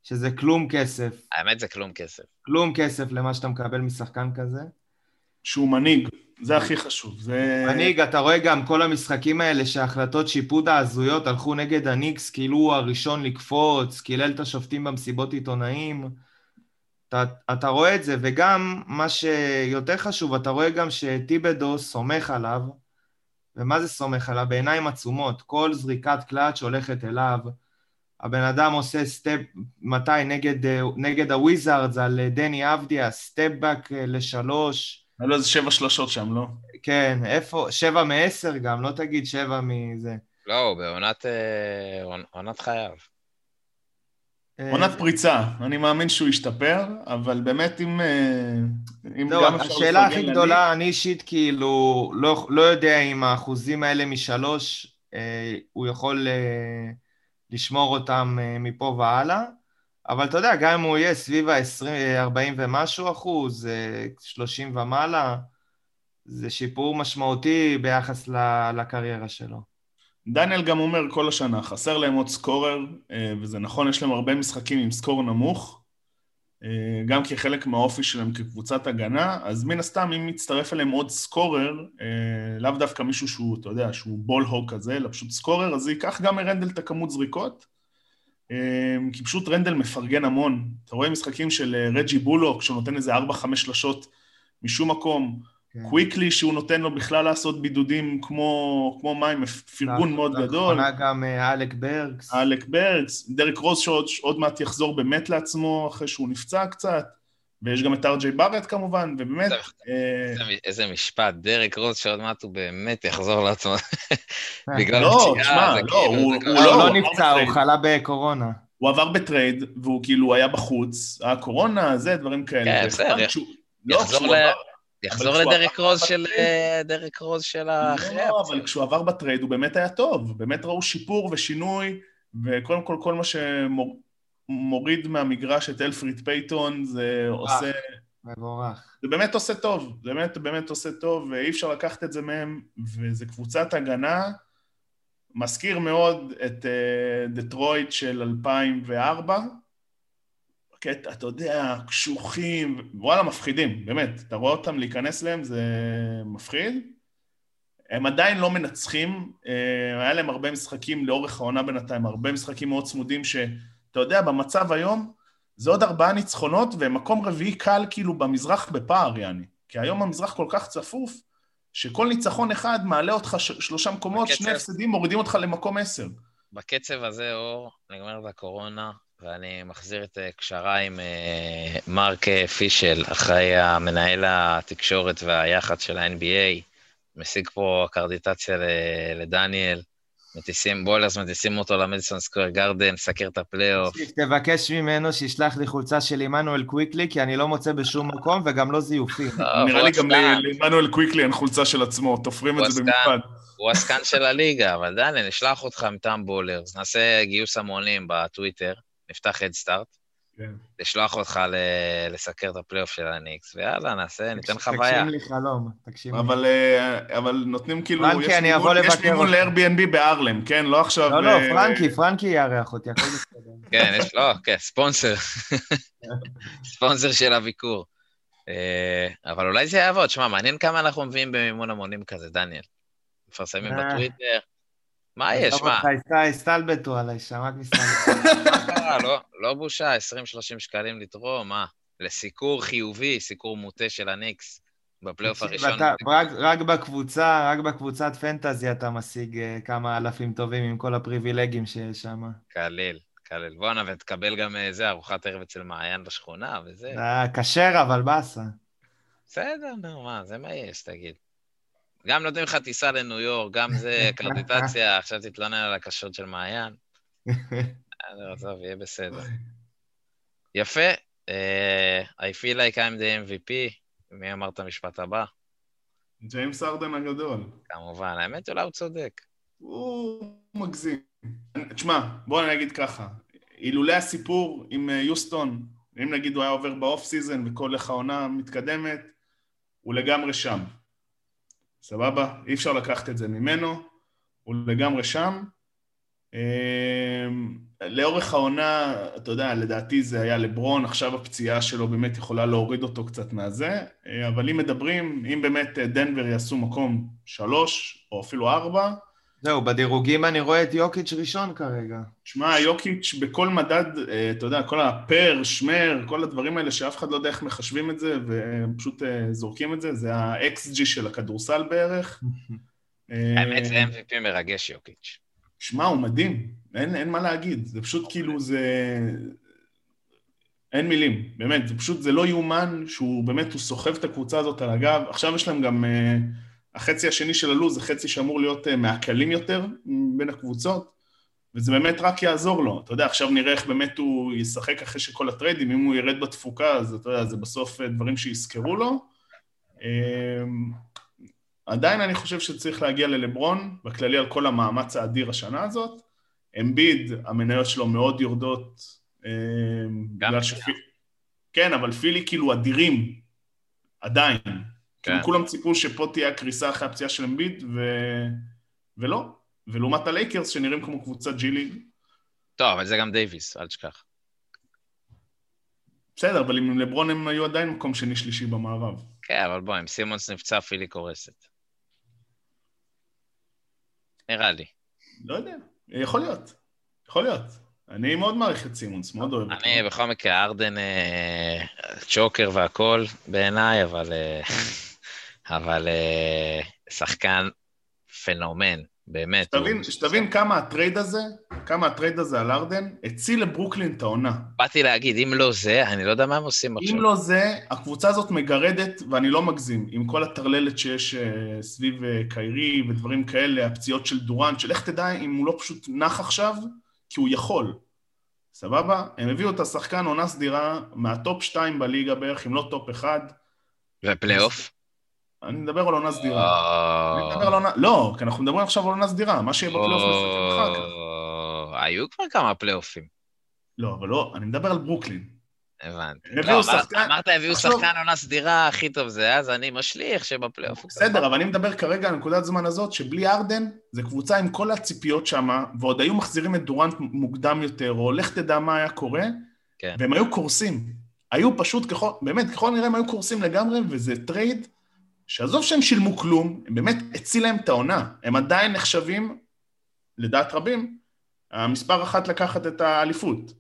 שזה כלום כסף. האמת זה כלום כסף. כלום כסף למה שאתה מקבל משחקן כזה. שהוא מנהיג, זה הכי חשוב. זה... מנהיג, אתה רואה גם כל המשחקים האלה שהחלטות שיפוט ההזויות הלכו נגד הניקס, כאילו הוא הראשון לקפוץ, קילל את השופטים במסיבות עיתונאים. אתה, אתה רואה את זה, וגם מה שיותר חשוב, אתה רואה גם שטיבדו סומך עליו, ומה זה סומך עליו? בעיניים עצומות. כל זריקת קלאץ' הולכת אליו. הבן אדם עושה step, מתי? נגד, נגד הוויזארדס על דני אבדיה, step back לשלוש. היה לו איזה שבע שלושות שם, לא? כן, איפה? שבע מעשר גם, לא תגיד שבע מזה. לא, הוא בעונת אה, עונת חייו. אה, עונת פריצה, אני מאמין שהוא ישתפר, אבל באמת אם, אה, אם לא, גם אפשר... השאלה הכי גדולה, אני אישית כאילו לא, לא יודע אם האחוזים האלה משלוש, הוא יכול לשמור אותם מפה והלאה. אבל אתה יודע, גם אם הוא יהיה סביב ה-40 ומשהו אחוז, 30 ומעלה, זה שיפור משמעותי ביחס לקריירה שלו. דניאל גם אומר כל השנה, חסר להם עוד סקורר, אה, וזה נכון, יש להם הרבה משחקים עם סקור נמוך, אה, גם כחלק מהאופי שלהם כקבוצת הגנה, אז מן הסתם אם מצטרף אליהם עוד סקורר, אה, לאו דווקא מישהו שהוא, אתה יודע, שהוא בול הוק כזה, אלא פשוט סקורר, אז זה ייקח גם מרנדל את הכמות זריקות, אה, כי פשוט רנדל מפרגן המון. אתה רואה משחקים של רג'י בולוק, שהוא נותן איזה 4-5 שלשות משום מקום, כן. קוויקלי שהוא נותן לו בכלל לעשות בידודים כמו, כמו מים, פרגון מאוד גדול. לאחרונה גם אה, אלק ברקס. אלק ברקס, דרק רוז שעוד עוד מעט יחזור באמת לעצמו אחרי שהוא נפצע קצת, ויש גם את ארג'יי בארט כמובן, ובאמת... זה- אה, איזה איזה משפט, דרק רוז שעוד מעט הוא באמת יחזור לעצמו. בגלל לא, תשמע, זה לא, כאילו, הוא- כבר- לא, הוא הוא לא נפצע, הוא חלה בקורונה. הוא עבר ב trade, והוא כאילו היה בחוץ, היה קורונה, זה, דברים כאלה. כן, בסדר, לא, יחזור לדרק רוז של אה, דרק רוז של האחרי. לא, אבל כשהוא עבר ב trade הוא באמת היה טוב, באמת ראו שיפור ושינוי, וקודם כל כל מה שמוריד מהמגרש את אלפריד פייטון זה עושה, מבורך. זה באמת עושה טוב, זה באמת באמת עושה טוב, ואי אפשר לקחת את זה מהם, וזה קבוצת הגנה, מזכיר מאוד את אה, דטרויט של 2004, קטע, אתה יודע, קשוחים, וואלה, מפחידים, באמת. אתה רואה אותם להיכנס להם, זה מפחיד. הם עדיין לא מנצחים, אה, היה להם הרבה משחקים לאורך העונה בינתיים, הרבה משחקים מאוד צמודים, שאתה יודע, במצב היום, זה עוד ארבעה ניצחונות, ומקום רביעי קל כאילו במזרח בפער, יעני. כי היום המזרח כל כך צפוף, שכל ניצחון אחד מעלה אותך ש- שלושה מקומות, בקצב. שני הפסדים מורידים אותך למקום עשר. בקצב הזה, אור, נגמרת הקורונה, ואני מחזיר את אה, קשריי עם אה, מרק פישל, אחראי המנהל התקשורת והיח"צ של ה-NBA, משיג פה אקרדיטציה לדניאל, מטיסים בולרס, מטיסים אותו למדיסון סקוויר גרדן, סקר את הפלייאוף. תבקש ממנו שישלח לי חולצה של עמנואל קוויקלי, כי אני לא מוצא בשום מקום, וגם לא זיופים. לא, נראה לי גם לעמנואל קוויקלי אין חולצה של עצמו, תופרים את זה. במיוחד. הוא השחקן של הליגה, אבל דניאל, נשלח אותך מטעם בולרס, נעשה גיוס המונים בטוויטר, נפתח הדסטארט, כן. לשלוח אותך ל- לסקר את הפלייאוף של הניקס, ויאללה, נעשה, ניתן חוויה. תגשים לי חלום, תגשים לי. אבל, אה, אבל נותנים כאילו, פרנקי, יש אני מימון- אבוא יש לבקר מימון. ל-Airbnb בארלם, כן? לא עכשיו... לא, לא, אה, פרנקי, פרנקי יארח אותי, הכל בסדר. כן, יש, לא, כן, ספונסר. ספונסר של הביקור. אה, אבל אולי זה יעבוד. שמע, מעניין כמה אנחנו מביאים במימון המונים כזה, דניאל. מפרסמים. בטוויטר. מה יש, מה? הסתלבטו עליי, שם רק מסתלבט. מה קרה? לא- לא בושה, 20-30 שקלים לתרום, מה? לסיקור חיובי, סיקור מוטה של הניקס בפלייאוף הראשון. ואתה- רק- רק בקבוצה, רק בקבוצת פנטזי אתה משיג אה, כמה אלפים טובים עם כל הפריבילגים שיש שם. קליל, קליל. בואנה, ותקבל גם אה, זה, ארוחת ערב אצל מעיין בשכונה וזה. כשר, אבל באסה. בסדר, נו, מה, זה מה יש, תגיד. גם נותנים לך טיסה לניו יורק, גם זה אקרדיטציה, עכשיו תתלונן על הקשות של מעיין. עזוב, יהיה בסדר. יפה. אה, I feel like I'm the MVP. מי אמר את המשפט הבא? ג'יימס ארדן הגדול. כמובן, האמת, אולי הוא צודק. הוא מגזים. תשמע, בוא אני אגיד ככה, אילולא הסיפור עם אה, יוסטון, אם נגיד הוא היה עובר ב off season וכל איך העונה מתקדמת, הוא לגמרי שם. סבבה? אי אפשר לקחת את זה ממנו, הוא לגמרי שם. אמ, לאורך העונה, אתה יודע, לדעתי זה היה לברון, עכשיו הפציעה שלו באמת יכולה להוריד אותו קצת מהזה, אה, אבל אם מדברים, אם באמת אה, דנבר יעשו מקום שלוש או אפילו ארבע, זהו, בדירוגים אני רואה את יוקיץ' ראשון כרגע. שמע, יוקיץ' בכל מדד, אה, אתה יודע, כל הפר, שמר, כל הדברים האלה שאף אחד לא יודע איך מחשבים את זה, והם פשוט אה, זורקים את זה, זה ה-XG של הכדורסל בערך. האמת, זה MVP מרגש, יוקיץ'. שמע, הוא מדהים, אין, אין מה להגיד, זה פשוט כאילו, זה... אין מילים, באמת, זה פשוט, זה לא יאומן שהוא באמת, הוא סוחב את הקבוצה הזאת על הגב. עכשיו יש להם גם, uh, החצי השני של הלו"ז זה חצי שאמור להיות uh, מהקלים יותר בין הקבוצות, וזה באמת רק יעזור לו. אתה יודע, עכשיו נראה איך באמת הוא ישחק אחרי שכל הטריידים, אם הוא ירד בתפוקה, אז אתה יודע, זה בסוף uh, דברים שיזכרו לו. Uh, עדיין אני חושב שצריך להגיע ללברון, בכללי על כל המאמץ האדיר השנה הזאת. אמביד, המניות שלו מאוד יורדות. אה, בגלל שפי... כן, אבל פילי כאילו אדירים, עדיין. כן. כאילו כולם ציפו שפה תהיה הקריסה אחרי הפציעה של אמביד, ו... ולא. ולעומת הלייקרס שנראים כמו קבוצת G League. טוב, אבל זה גם דייוויס, אל תשכח. בסדר, אבל עם לברון הם היו עדיין מקום שני-שלישי במערב. כן, אבל בוא, אם סימונס נפצע, פילי קורסת. נראה לי. לא יודע, יכול להיות. יכול להיות. אני מאוד מעריך את סימונס, מאוד אוהב אותו. אני בכל מקרה, ארדן אה, צ'וקר והכל בעיניי, אבל, אה, אבל אה, שחקן פנומן, באמת. שתבין, הוא- שתבין כמה ה trade הזה, כמה ה trade הזה על ארדן, הציל לברוקלין את העונה. באתי להגיד, אם לא זה, אני לא יודע מה הם עושים עכשיו. אם לא זה, הקבוצה הזאת מגרדת, ואני לא מגזים, עם כל הטרללת שיש אה, סביב אה, קיירי ודברים כאלה, הפציעות של דורנט, של איך תדע אם הוא לא פשוט נח עכשיו, כי הוא יכול. סבבה? הם הביאו את השחקן עונה סדירה מה top 2 בליגה בערך, אם לא top 1. ופלייאוף? אני מדבר על עונה סדירה. אני מדבר על עונה... לא, כי אנחנו מדברים עכשיו על עונה סדירה, מה שיהיה בפלייאוף נסתכל אחר כך. היו כבר כמה פלייאופים, לא, אבל לא, אני מדבר על ברוקלין. הבנתי. לא, אמרת, הביאו שחקן עונה סדירה, הכי טוב זה, אז אני משליך שבפלייאוף. בסדר, אבל אני מדבר כרגע על נקודת זמן הזאת, שבלי ארדן, זו קבוצה עם כל הציפיות שם, ועוד היו מחזירים את דורנט מוקדם יותר, או לך תדע מה היה קורה, כן. והם היו קורסים. היו פשוט, באמת, ככל הנראה הם היו קורסים לגמרי, וזה trade, שעזוב שהם שילמו כלום, הם באמת הציל להם את העונה. הם עדיין נחשבים, לדעת רבים, המספר אחת לקחת את האליפות.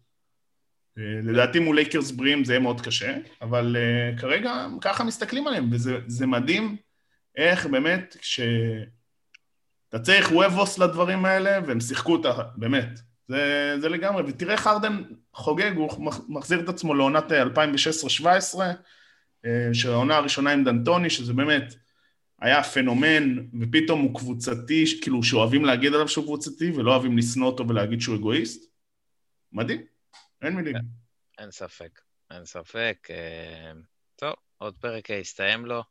אה, לדעתי מול לייקרס בריאים זה יהיה מאוד קשה, אבל uh, כרגע ככה מסתכלים עליהם, וזה זה מדהים איך באמת, כשאתה צריך וובוס לדברים האלה, והם שיחקו אותה, באמת. זה, זה לגמרי, ותראה איך ארדן חוגג, הוא מח- מחזיר את עצמו לעונת אה, 2016-2017, אה, שהעונה הראשונה עם דנטוני, שזה באמת היה פנומן, ופתאום הוא קבוצתי, כאילו שאוהבים להגיד עליו שהוא קבוצתי, ולא אוהבים לשנוא אותו ולהגיד שהוא אגואיסט. מדהים, אין מילים. אין ספק, אין ספק. אה, טוב, עוד פרק הסתיים לו.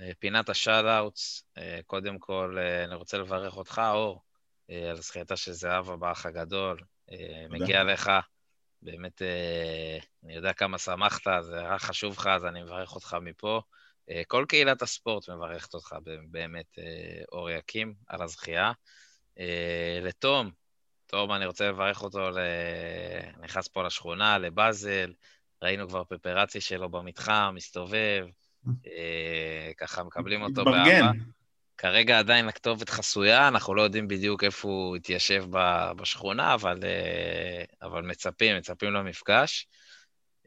אה, פינת השאט-אאוטס, קודם כל, אני רוצה לברך אותך, אור, על זכייתה של זהבה באח הגדול. מגיע לך. באמת, אה, אני יודע כמה שמחת, זה היה חשוב לך, אז אני מברך אותך מפה. אה, כל קהילת הספורט מברכת אותך, באמת, אה, אור יקים, על הזכייה. לתום, תום, אני רוצה לברך אותו, ל... נכנס פה לשכונה, לבאזל, ראינו כבר פפרצי שלו במתחם, מסתובב, ככה מקבלים אותו. באהבה. כרגע עדיין הכתובת חסויה, אנחנו לא יודעים בדיוק איפה הוא התיישב בשכונה, אבל, אה, אבל מצפים, מצפים למפגש.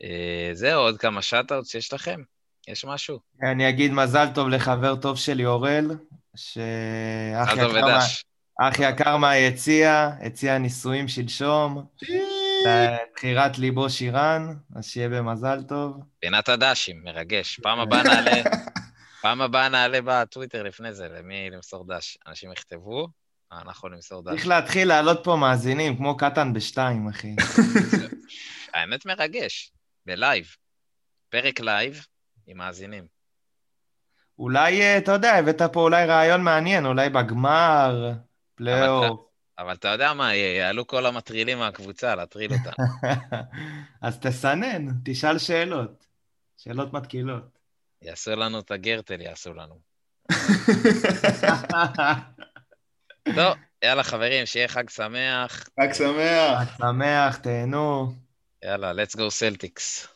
אה, זהו, עוד כמה שאט-אוטס יש לכם? יש משהו? אני אגיד מזל טוב לחבר טוב שלי, אורל, שאח יקר. אח יקר מהיציע, הציע נישואים שלשום, לבחירת ליבו שירן, אז שיהיה במזל טוב. פינת הדשים, מרגש. פעם הבאה נעלה, פעם הבאה נעלה בטוויטר לפני זה, למי למסור דש. אנשים יכתבו, אנחנו נמסור דש. צריך להתחיל לעלות פה מאזינים, כמו קטן בשתיים, אחי. האמת מרגש, ב live. פרק live עם מאזינים. אולי, אה, אתה יודע, הבאת פה אולי רעיון מעניין, אולי בגמר, פלייאוף. אבל אתה יודע מה יעלו כל המטרילים מהקבוצה להטריל אותם. אז תסנן, תשאל שאלות. שאלות מתקילות. יעשו לנו את הגרטל, יעשו לנו. טוב, יאללה חברים, שיהיה חג שמח. חג שמח. שמח, תהנו. יאללה, let's go Celtics.